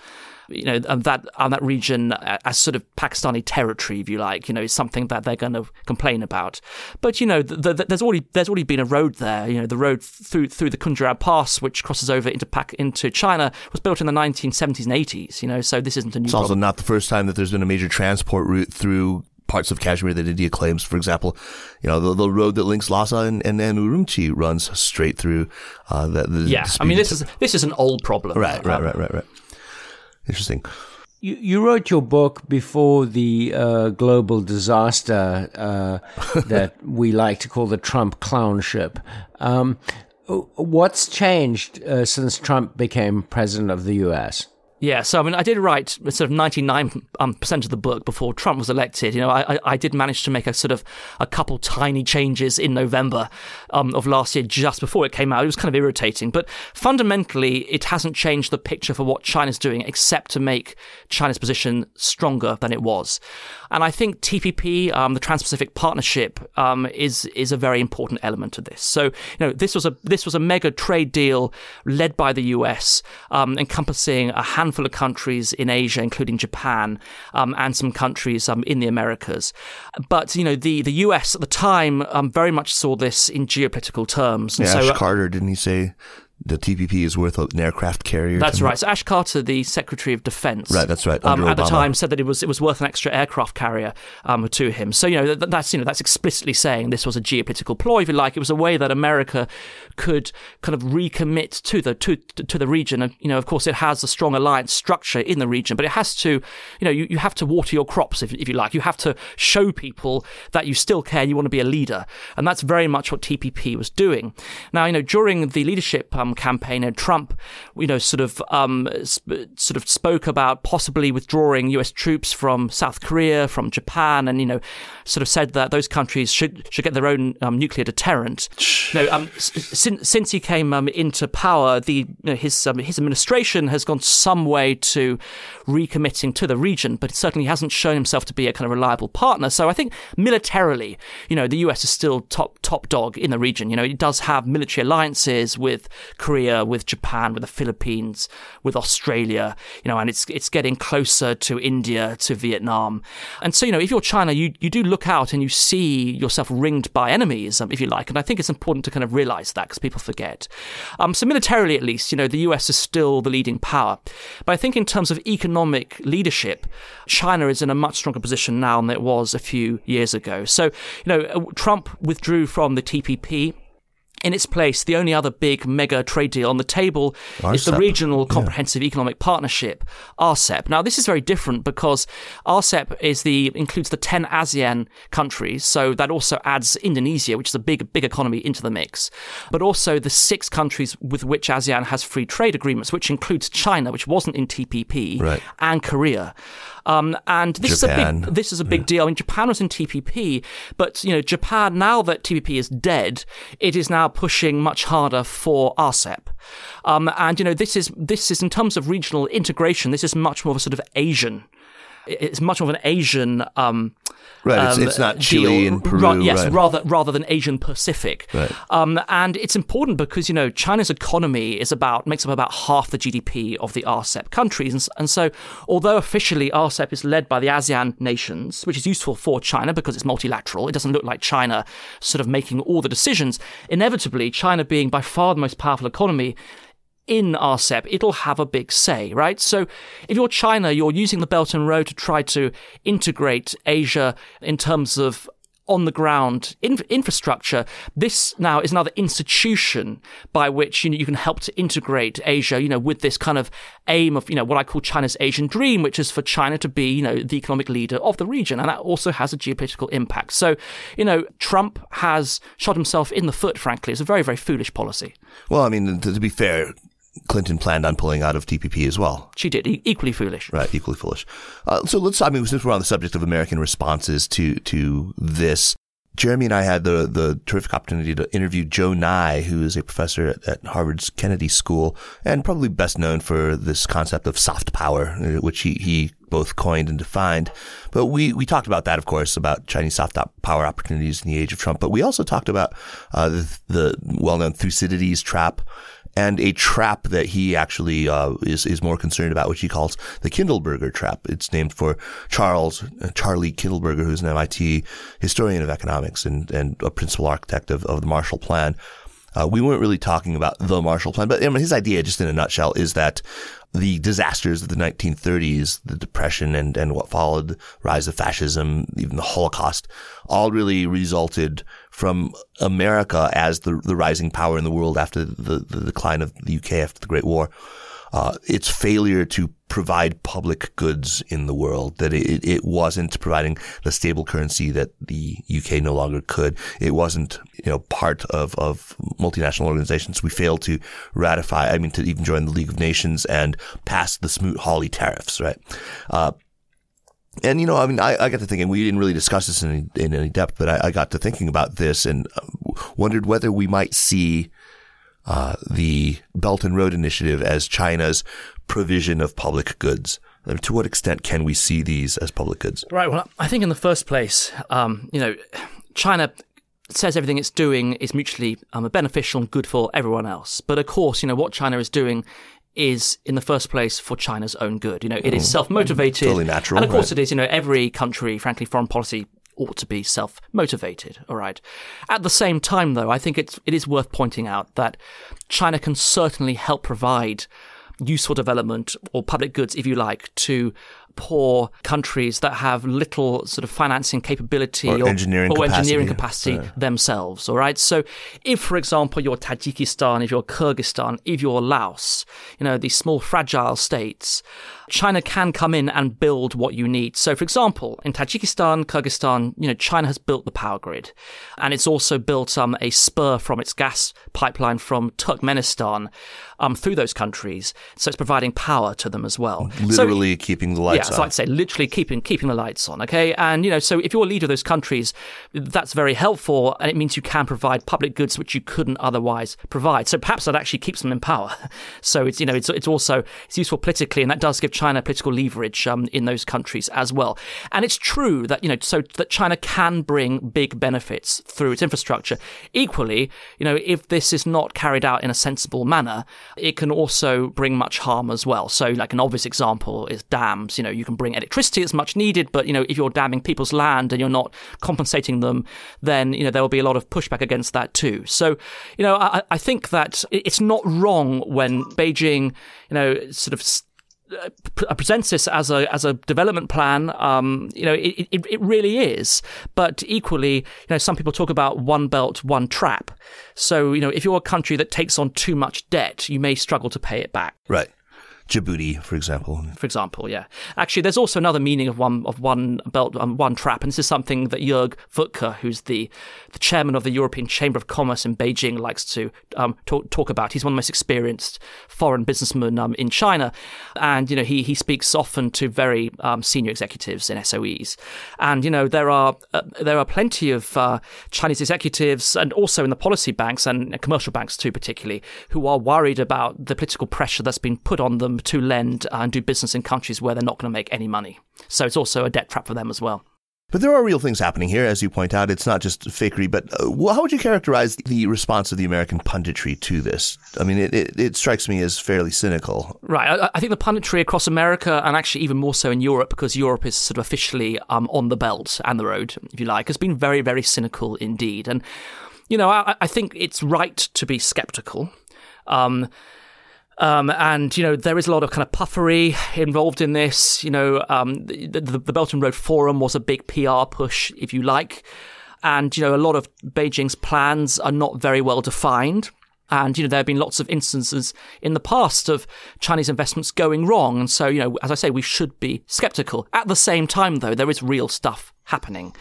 you know, and that on that region as sort of Pakistani territory, if you like, you know, is something that they're going to complain about. But you know, the, the, there's already there's already been a road there. You know, the road through through the Khunjerab Pass, which crosses over into Pak- into China, was built in the 1970s and 80s. You know, so this isn't a new. It's problem. also not the first time that there's been a major transport route through parts of Kashmir that India claims. For example, you know, the, the road that links Lhasa and, and, and Urumqi runs straight through. Uh, the, the yeah, I mean, this is this is an old problem. Right, right, right, right, right. Interesting. You, you wrote your book before the uh, global disaster uh, <laughs> that we like to call the Trump clownship. Um, what's changed uh, since Trump became president of the U.S.? Yeah, so I mean, I did write sort of ninety nine um, percent of the book before Trump was elected. You know, I, I did manage to make a sort of a couple tiny changes in November um, of last year, just before it came out. It was kind of irritating, but fundamentally, it hasn't changed the picture for what China's doing, except to make China's position stronger than it was. And I think TPP, um, the Trans-Pacific Partnership, um, is is a very important element of this. So, you know, this was a this was a mega trade deal led by the US, um, encompassing a handful of countries in Asia, including Japan, um, and some countries um, in the Americas. But you know, the the US at the time um, very much saw this in geopolitical terms. And yeah, so, Ash Carter didn't he say the TPP is worth an aircraft carrier. That's right. So Ash Carter, the Secretary of Defense, right? That's right. Um, at the time, said that it was it was worth an extra aircraft carrier um, to him. So you know that, that's you know that's explicitly saying this was a geopolitical ploy, if you like. It was a way that America could kind of recommit to the to to the region. And you know, of course, it has a strong alliance structure in the region, but it has to, you know, you, you have to water your crops if if you like. You have to show people that you still care. You want to be a leader, and that's very much what TPP was doing. Now, you know, during the leadership um, campaign, and Trump, you know, sort of um, sp- sort of spoke about possibly withdrawing U.S. troops from South Korea, from Japan, and you know, sort of said that those countries should should get their own um, nuclear deterrent. know, um, since since he came um, into power, the you know, his um, his administration has gone some way to recommitting to the region, but it certainly hasn't shown himself to be a kind of reliable partner. So I think militarily, you know, the U.S. is still top top dog in the region. You know, it does have military alliances with Korea, with Japan, with the Philippines, with Australia. You know, and it's it's getting closer to India, to Vietnam, and so you know, if you're China, you you do look out and you see yourself ringed by enemies, um, if you like, and I think it's important to kind of realize that because people forget. Um, so militarily, at least, you know, the US is still the leading power, but I think in terms of economic leadership, China is in a much stronger position now than it was a few years ago. So, you know, uh, Trump withdrew from the TPP in its place, the only other big mega trade deal on the table RCEP. is the Regional Comprehensive yeah. Economic Partnership, RCEP. Now, this is very different because RCEP is the includes the 10 ASEAN countries, so that also adds Indonesia, which is a big big economy into the mix, but also the six countries with which ASEAN has free trade agreements, which includes China, which wasn't in TPP, right. and Korea. Um, and this Japan. is a big this is a big yeah. deal. I mean, Japan was in TPP, but you know, Japan now that TPP is dead, it is now pushing much harder for RCEP. Um, and you know, this is this is in terms of regional integration. This is much more of a sort of Asian it's much more of an Asian um, right. It's, um, it's not Chile deal. and Peru. Ra- yes, right. rather rather than Asian Pacific. Right. Um, and it's important because you know China's economy is about makes up about half the GDP of the RCEP countries, and, and so although officially RCEP is led by the ASEAN nations, which is useful for China because it's multilateral, it doesn't look like China sort of making all the decisions. Inevitably, China being by far the most powerful economy in RCEP, it'll have a big say, right? So if you're China, you're using the Belt and Road to try to integrate Asia in terms of on the ground infrastructure. This now is another institution by which you know you can help to integrate Asia. You know, with this kind of aim of you know what I call China's Asian dream, which is for China to be you know the economic leader of the region, and that also has a geopolitical impact. So you know, Trump has shot himself in the foot. Frankly, it's a very very foolish policy. Well, I mean, to, to be fair, Clinton planned on pulling out of TPP as well. She did, e- equally foolish. Right, equally foolish. Uh, so let's, I mean, since we're on the subject of American responses to, to this, Jeremy and I had the, the terrific opportunity to interview Joe Nye, who is a professor at, at, Harvard's Kennedy School and probably best known for this concept of soft power, uh, which he, he both coined and defined. But we, we talked about that, of course, about Chinese soft power opportunities in the age of Trump. But we also talked about uh, the, the well-known Thucydides trap and a trap that he actually uh, is is more concerned about, which he calls the Kindleberger trap. It's named for Charles uh, Charlie Kindleberger, who's an MIT historian of economics and and a principal architect of, of the Marshall Plan. Uh, we weren't really talking about the Marshall Plan, but I mean, his idea, just in a nutshell, is that the disasters of the 1930s, the Depression and, and what followed, rise of fascism, even the Holocaust, all really resulted from America as the, the rising power in the world after the, the decline of the UK after the Great War uh, its failure to provide public goods in the world, that it, it wasn't providing the stable currency that the UK no longer could. It wasn't, you know, part of, of multinational organizations. We failed to ratify, I mean, to even join the League of Nations and pass the Smoot-Hawley tariffs, right? Uh, and you know, I mean, I, I, got to thinking. We didn't really discuss this in, in any depth, but I, I, got to thinking about this and uh, wondered whether we might see uh, the Belt and Road Initiative as China's provision of public goods. Mean, to what extent can we see these as public goods? Right. Well, I think in the first place, um, you know, China says everything it's doing is mutually um, beneficial and good for everyone else. But of course, you know, what China is doing is in the first place for China's own good. You know, it is mm. self-motivated. Totally natural. And of course right? it is, you know, every country, frankly, foreign policy ought to be self motivated. All right. At the same time, though, I think it's, it is worth pointing out that China can certainly help provide useful development or public goods, if you like, to poor countries that have little sort of financing capability or, or engineering, or capacity. engineering capacity yeah. themselves. All right. So if, for example, you're Tajikistan, if you're Kyrgyzstan, if you're Laos, you know, these small fragile states, China can come in and build what you need. So, for example, in Tajikistan, Kyrgyzstan, you know, China has built the power grid, and it's also built um, a spur from its gas pipeline from Turkmenistan um, through those countries. So it's providing power to them as well. Literally so, keeping the lights yeah, on. so I'd say literally keeping keeping the lights on. Okay, and you know, so if you're a leader of those countries, that's very helpful, and it means you can provide public goods which you couldn't otherwise provide. So perhaps that actually keeps them in power. <laughs> So it's you know, it's it's also it's useful politically, and that does give China political leverage um, in those countries as well. And it's true that you know, so that China can bring big benefits through its infrastructure. Equally, you know, if this is not carried out in a sensible manner, it can also bring much harm as well. So, like an obvious example is dams. You know, you can bring electricity as much needed, but you know, if you're damming people's land and you're not compensating them, then you know there will be a lot of pushback against that too. So, you know, I, I think that it's not wrong when Beijing, you know, sort of presents this as a as a development plan. Um, you know, it, it, it really is. But equally, you know, some people talk about one belt, one trap. So you know, if you're a country that takes on too much debt, you may struggle to pay it back. Right. Djibouti, for example. For example, yeah. Actually, there's also another meaning of one of one belt, um, one trap, and this is something that Jörg Wuttke, who's the the chairman of the European Chamber of Commerce in Beijing, likes to um, talk, talk about. He's one of the most experienced foreign businessmen um, in China, and you know he he speaks often to very um, senior executives in SOEs, and you know there are uh, there are plenty of uh, Chinese executives and also in the policy banks and commercial banks too, particularly, who are worried about the political pressure that's been put on them to lend and do business in countries where they're not going to make any money. So it's also a debt trap for them as well. But there are real things happening here, as you point out. It's not just fakery. But uh, how would you characterize the response of the American punditry to this? I mean, it, it, it strikes me as fairly cynical. Right. I, I, think the punditry across America, and actually even more so in Europe, because Europe is sort of officially um, on the belt and the road, if you like, has been very, very cynical indeed. And, you know, I, I think it's right to be skeptical. Um, um, and you know there is a lot of kind of puffery involved in this. You know, um, the, the, the Belt and Road Forum was a big PR push, if you like, and you know a lot of Beijing's plans are not very well defined. And, you know, there have been lots of instances in the past of Chinese investments going wrong. And so, you know, as I say, we should be skeptical. At the same time, though, there is real stuff happening.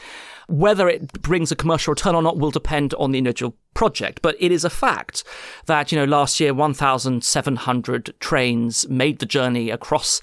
Whether it brings a commercial return or not will depend on the individual project, but it is a fact that, you know, last year 1,700 trains made the journey across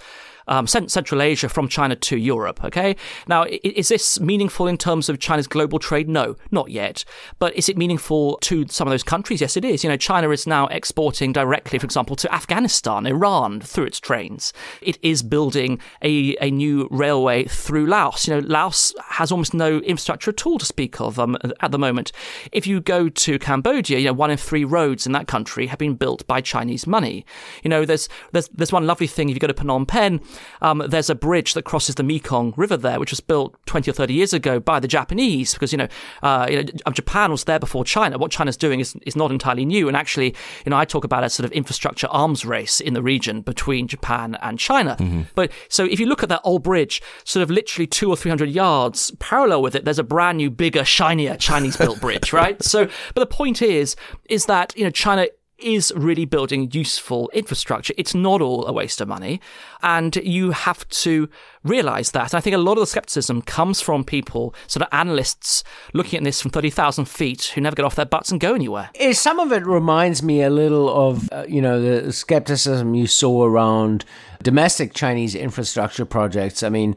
um, Central Asia from China to Europe. Okay. Now, is this meaningful in terms of China's global trade? No, not yet. But is it meaningful to some of those countries? Yes, it is. You know, China is now exporting directly, for example, to Afghanistan, Iran through its trains. It is building a, a new railway through Laos. You know, Laos has almost no infrastructure at all to speak of um, at the moment. If you go to Cambodia, you know, one in three roads in that country have been built by Chinese money. You know, there's there's there's one lovely thing if you go to Phnom Penh, um, there's a bridge that crosses the Mekong River there, which was built 20 or 30 years ago by the Japanese, because, you know, uh, you know Japan was there before China. What China's doing is, is not entirely new. And actually, you know, I talk about a sort of infrastructure arms race in the region between Japan and China. Mm-hmm. But so if you look at that old bridge, sort of literally two or 300 yards parallel with it, there's a brand new, bigger, shinier Chinese built bridge, right? <laughs> So, but the point is, is that, you know, China is really building useful infrastructure. It's not all a waste of money. And you have to realize that. I think a lot of the skepticism comes from people, sort of analysts, looking at this from 30,000 feet who never get off their butts and go anywhere. Some of it reminds me a little of, uh, you know, the skepticism you saw around domestic Chinese infrastructure projects. I mean,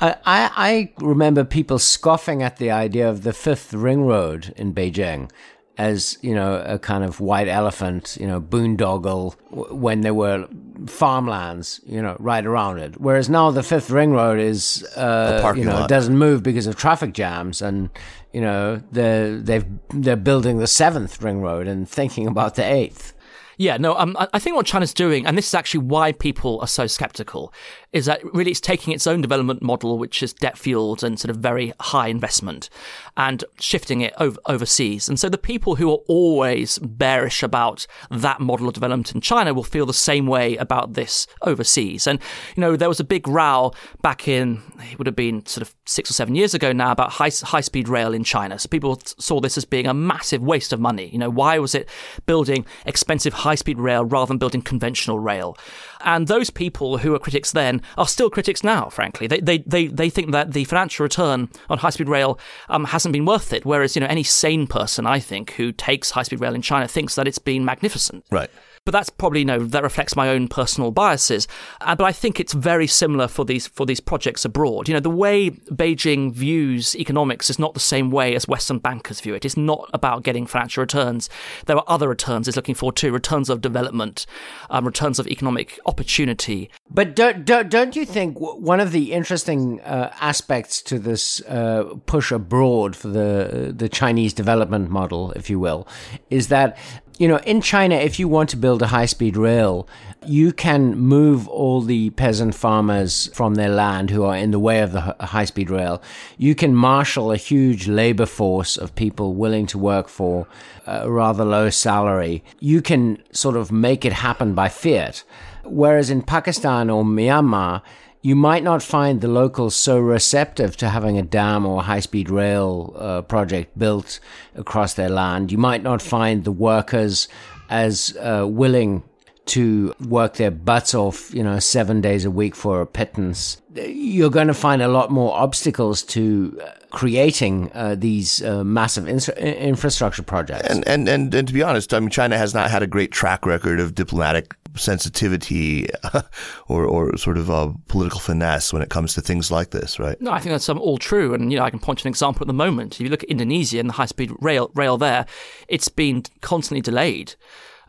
I, I remember people scoffing at the idea of the fifth ring road in Beijing as you know a kind of white elephant, you know, boondoggle when there were farmlands, you know, right around it. Whereas now the fifth ring road is, uh, you know, lot. doesn't move because of traffic jams, and you know they're they've they're building the seventh ring road and thinking about the eighth. Yeah, no, um, I think what China's doing, and this is actually why people are so skeptical, is that really it's taking its own development model, which is debt fueled and sort of very high investment, and shifting it over, overseas. And so the people who are always bearish about that model of development in China will feel the same way about this overseas. And, you know, there was a big row back in, it would have been sort of six or seven years ago now about high, high speed rail in China. So people saw this as being a massive waste of money. You know, why was it building expensive high speed rail rather than building conventional rail? And those people who were critics then are still critics now, frankly. They, they, they, they think that the financial return on high speed rail um, hasn't been worth it. Whereas, you know, any sane person, I think, who takes high speed rail in China thinks that it's been magnificent. Right. But that's probably you know that reflects my own personal biases. Uh, but I think it's very similar for these for these projects abroad. You know, the way Beijing views economics is not the same way as Western bankers view it. It's not about getting financial returns. There are other returns it's looking for too: returns of development, um, returns of economic opportunity. But don't don't, don't you think one of the interesting uh, aspects to this uh, push abroad for the the Chinese development model, if you will, is that you know, in China, if you want to build a high speed rail, you can move all the peasant farmers from their land who are in the way of the high speed rail. You can marshal a huge labor force of people willing to work for a rather low salary. You can sort of make it happen by fiat. Whereas in Pakistan or Myanmar, you might not find the locals so receptive to having a dam or high speed rail uh, project built across their land. You might not find the workers as uh, willing to work their butts off, you know, seven days a week for a pittance. You're going to find a lot more obstacles to uh, creating uh, these uh, massive infrastructure projects. And, and and and to be honest, I mean, China has not had a great track record of diplomatic sensitivity <laughs> or, or sort of a political finesse when it comes to things like this, right? No, I think that's um, all true. And, you know, I can point to an example at the moment. If you look at Indonesia and the high speed rail, rail there, it's been constantly delayed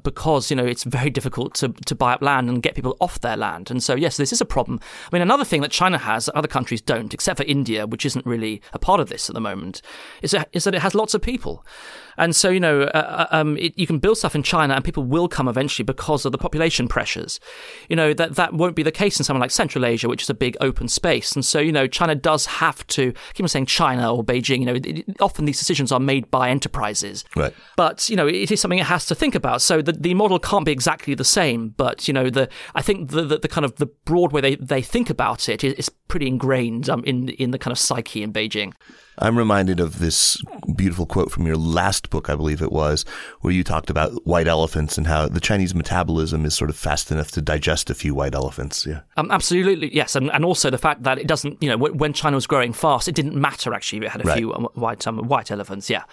because you know it's very difficult to, to buy up land and get people off their land. And so yes, this is a problem. I mean, another thing that China has that other countries don't, except for India, which isn't really a part of this at the moment, is that, is that it has lots of people. And so, you know, uh, uh, um, it, you can build stuff in China and people will come eventually because of the population pressures. You know, that, that won't be the case in somewhere like Central Asia, which is a big open space. And so, you know, China does have to, I keep on saying China or Beijing, you know, it, it, often these decisions are made by enterprises. Right. But, you know, it is something it has to think about. So the, the model can't be exactly the same. But, you know, the I think the, the, the kind of the broad way they, they think about it is, is pretty ingrained um, in in the kind of psyche in Beijing. I'm reminded of this beautiful quote from your last book, I believe it was, where you talked about white elephants and how the Chinese metabolism is sort of fast enough to digest a few white elephants. Yeah. Um, absolutely, yes, and, and also the fact that it doesn't, you know, when China was growing fast, it didn't matter actually if it had a Right. few um, white um, white elephants. Yeah,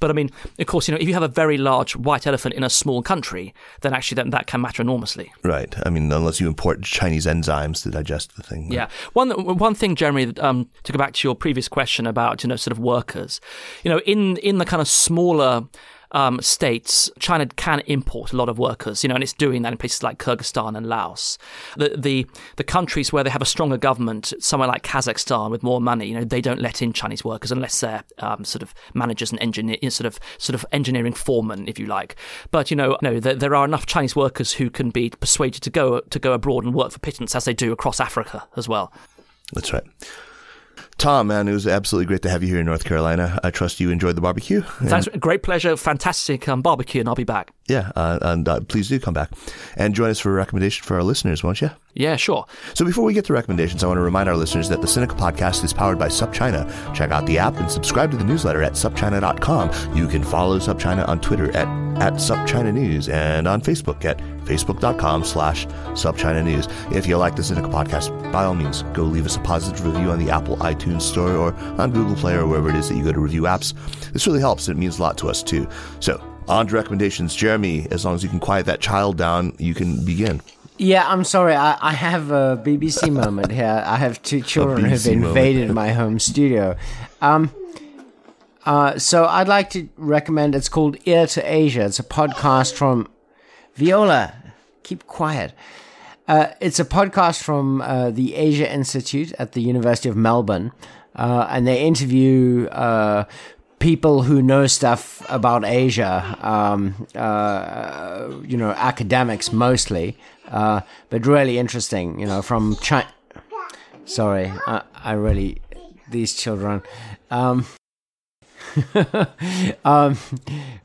but I mean, of course, you know, if you have a very large white elephant in a small country, then actually that, that can matter enormously. Right. I mean, unless you import Chinese enzymes to digest the thing. Yeah. One one thing, Jeremy, um, to go back to your previous question about you know sort of workers, you know, in in the kind of smaller. Um, states, China can import a lot of workers, you know, and it's doing that in places like Kyrgyzstan and Laos. The, the the countries where they have a stronger government, somewhere like Kazakhstan with more money, you know, they don't let in Chinese workers unless they're um, sort of managers and engineer, sort of sort of engineering foremen, if you like. But you know, no, there, there are enough Chinese workers who can be persuaded to go to go abroad and work for pittance, as they do across Africa as well. That's right. Tom, man, it was absolutely great to have you here in North Carolina. I trust you enjoyed the barbecue. Thanks. Great pleasure. Fantastic um, barbecue, and I'll be back. Yeah, uh, and uh, please do come back and join us for a recommendation for our listeners, won't you? Yeah, sure. So before we get to recommendations, I want to remind our listeners that the Sinica Podcast is powered by SupChina. Check out the app and subscribe to the newsletter at supchina.com. You can follow SupChina on Twitter at, at SupChina News and on Facebook at facebook.com slash supchina News. If you like the Sinica Podcast, by all means, go leave us a positive review on the Apple iTunes Store or on Google Play or wherever it is that you go to review apps. This really helps and it means a lot to us too. So on to recommendations. Jeremy, as long as you can quiet that child down, you can begin. Yeah, I'm sorry. I, I have a BBC <laughs> moment here. I have two children who've invaded my home studio. Um, uh, so I'd like to recommend. It's called Ear to Asia. It's a podcast from Viola. Keep quiet. Uh, it's a podcast from uh, the Asia Institute at the University of Melbourne, uh, and they interview uh, people who know stuff about Asia. Um, uh, you know, academics mostly, uh, but really interesting. You know, from China. Sorry, I, I really these children. Um, <laughs> um,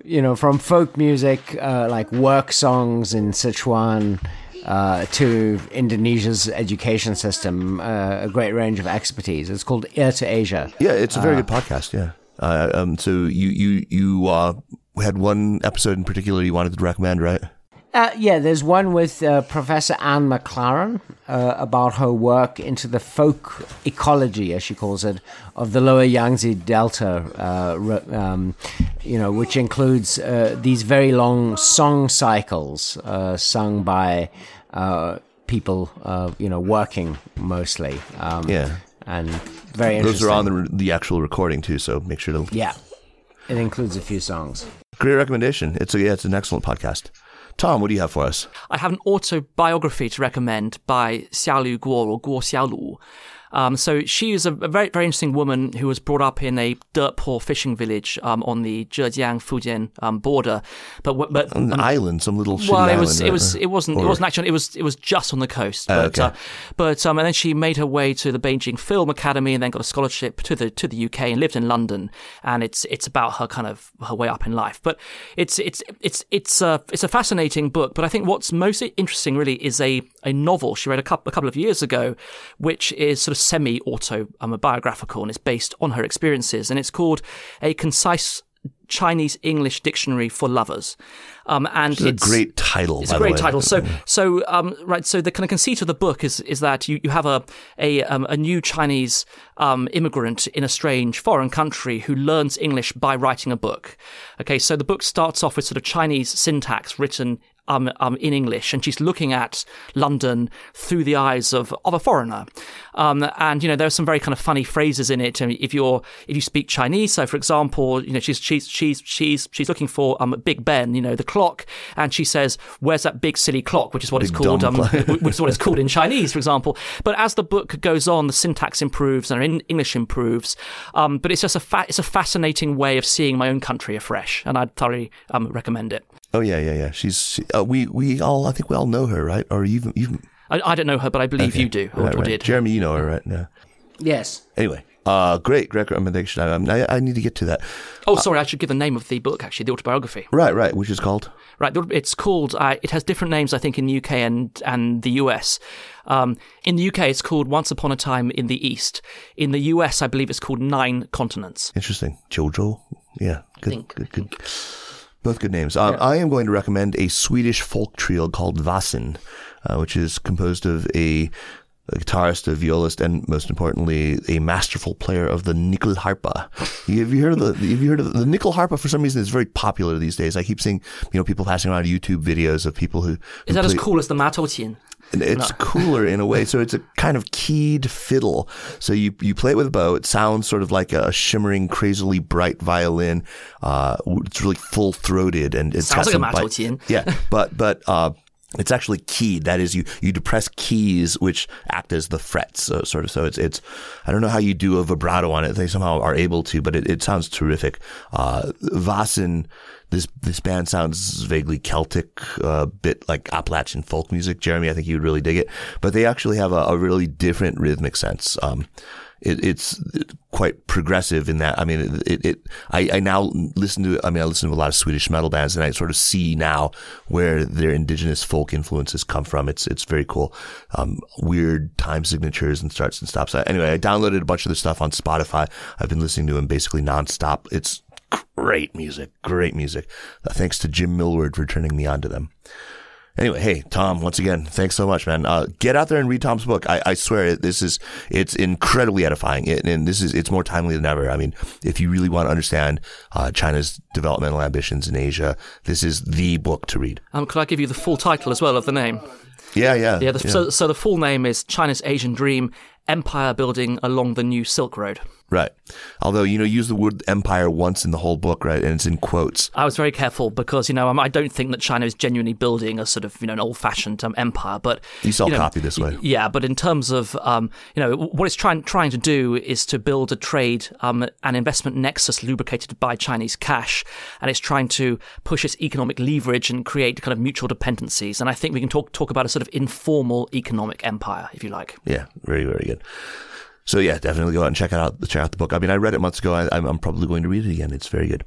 you know, from folk music uh, like work songs in Sichuan uh, to Indonesia's education system, uh, a great range of expertise. It's called Ear to Asia. Yeah, it's a very good podcast. Yeah. Uh, um, so you you you uh, had one episode in particular you wanted to recommend, right? Uh, yeah, there's one with uh, Professor Anne McLaren uh, about her work into the folk ecology, as she calls it, of the lower Yangtze Delta, uh, um, you know, which includes uh, these very long song cycles uh, sung by uh, people, uh, you know, working mostly. Um, Yeah. And very interesting. Those are on the the actual recording too, so make sure to. Yeah. It includes a few songs. Great recommendation. It's a yeah, it's an excellent podcast. Tom, what do you have for us? I have an autobiography to recommend by Xiaolu Guo or Guo Xiaolu. Um, so she is a, a very, very interesting woman who was brought up in a dirt poor fishing village um, on the Zhejiang Fujian um, border. But but An island, some little well, it was it was it wasn't it wasn't actually it was it was just on the coast. Oh, But okay. uh, but um, and then she made her way to the Beijing Film Academy and then got a scholarship to the to the UK and lived in London. And it's it's about her kind of her way up in life. But it's it's it's it's a it's a fascinating book. But I think what's most interesting really is a a novel she read a couple a couple of years ago, which is sort of semi auto um, biographical and it's based on her experiences and it's called a concise Chinese English dictionary for lovers. Um, and It's a great title. it's by a the great way. title. So, so um, right. So the kind of conceit of the book is is that you, you have a a um, a new Chinese um, immigrant in a strange foreign country who learns English by writing a book. Okay, so the book starts off with sort of Chinese syntax written. Um, um, in English, and she's looking at London through the eyes of, of a foreigner, um, and you know there are some very kind of funny phrases in it. I mean, if you're if you speak Chinese, so for example, you know she's she's she's she's she's looking for um Big Ben, you know the clock, and she says, "Where's that big silly clock?" Which is what it's called, um, <laughs> which is what it's called in <laughs> Chinese, for example. But as the book goes on, the syntax improves and in- English improves. Um, but it's just a fa- it's a fascinating way of seeing my own country afresh, and I'd thoroughly um, recommend it. Oh yeah, yeah, yeah. She's she, uh, we we all I think we all know her, right? Or even even I, I don't know her, but I believe you do or, right, or right. did. Jeremy, you know her, right? Yeah. Yes. Anyway, Uh, great, great recommendation. I, I, I need to get to that. Oh, sorry, I should give the name of the book, actually, the autobiography. Right, right, which is called? Right, it's called, uh, it has different names, I think, in the UK and, and the US. Um, in the UK, it's called Once Upon a Time in the East. In the US, I believe it's called Nine Continents. Interesting. Jojo? Yeah, good, good, good. Both good names. Um, I am going to recommend a Swedish folk trio called Väsen, uh, which is composed of a a guitarist, a violist, and most importantly, a masterful player of the nyckelharpa. Have you heard of the? Have you heard of the, the nyckelharpa? For some reason, is very popular these days. I keep seeing you know people passing around YouTube videos of people who. who Is that play, as cool as the matouqin? It's cooler in a way. So it's a kind of keyed fiddle. So you you play it with a bow. It sounds sort of like a shimmering, crazily bright violin. Uh, it's really full throated and it's Sounds like a matouqin. yeah, but but uh, it's actually keyed. That is, you you depress keys which act as the frets, so, sort of. So it's it's. I don't know how you do a vibrato on it. They somehow are able to, but it, it sounds terrific. Uh, Väsen. This this band sounds vaguely Celtic, a uh, bit like Appalachian folk music. Jeremy, I think you would really dig it. But they actually have a, a really different rhythmic sense. Um, it, it's quite progressive in that. I mean, it, it, I, I now listen to, I mean, I listen to a lot of Swedish metal bands and I sort of see now where their indigenous folk influences come from. It's, it's very cool. Um, weird time signatures and starts and stops. Anyway, I downloaded a bunch of the stuff on Spotify. I've been listening to them basically nonstop. It's great music, great music. Uh, thanks to Jim Millward for turning me on to them. Anyway, hey Tom, once again, thanks so much, man. Uh, get out there and read Tom's book. I, I swear, this is it's incredibly edifying, it, and this is it's more timely than ever. I mean, if you really want to understand uh, China's developmental ambitions in Asia, this is the book to read. Um, could I give you the full title as well of the name? Yeah, yeah, Yeah, the, So, so the full name is China's Asian Dream Empire Building Along the New Silk Road. Right. Although you know, use the word empire once in the whole book, right, and it's in quotes. I was very careful because you know I don't think that China is genuinely building a sort of you know an old-fashioned um, empire, but You sell know, copy this way. Yeah, but in terms of um, you know what it's trying trying to do is to build a trade um, an investment nexus lubricated by Chinese cash, and it's trying to push its economic leverage and create kind of mutual dependencies. And I think we can talk talk about a sort of informal economic empire, if you like. Yeah, very, very good. So yeah, definitely go out and check it out. Check out the book. I mean, I read it months ago. I, I'm, I'm probably going to read it again. It's very good.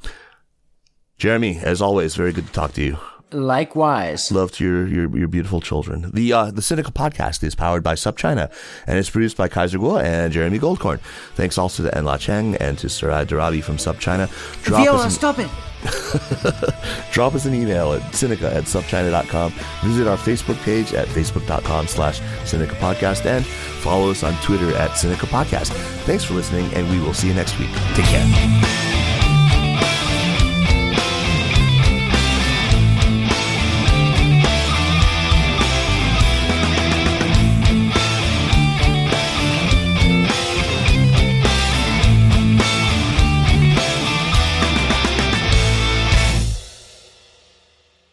Jeremy, as always, very good to talk to you. Likewise. Love to your, your, your beautiful children. The uh, the Sinica podcast is powered by SupChina and it's produced by Kaiser Kuo and Jeremy Goldkorn. Thanks also to Enla Cheng and to Sarad Darabi from SupChina. Drop Viola, an, stop it. <laughs> drop us an email at Sinica at supchina.com. Visit our Facebook page at facebook.com slash Sinica Podcast and follow us on Twitter at Sinica Podcast. Thanks for listening and we will see you next week. Take care.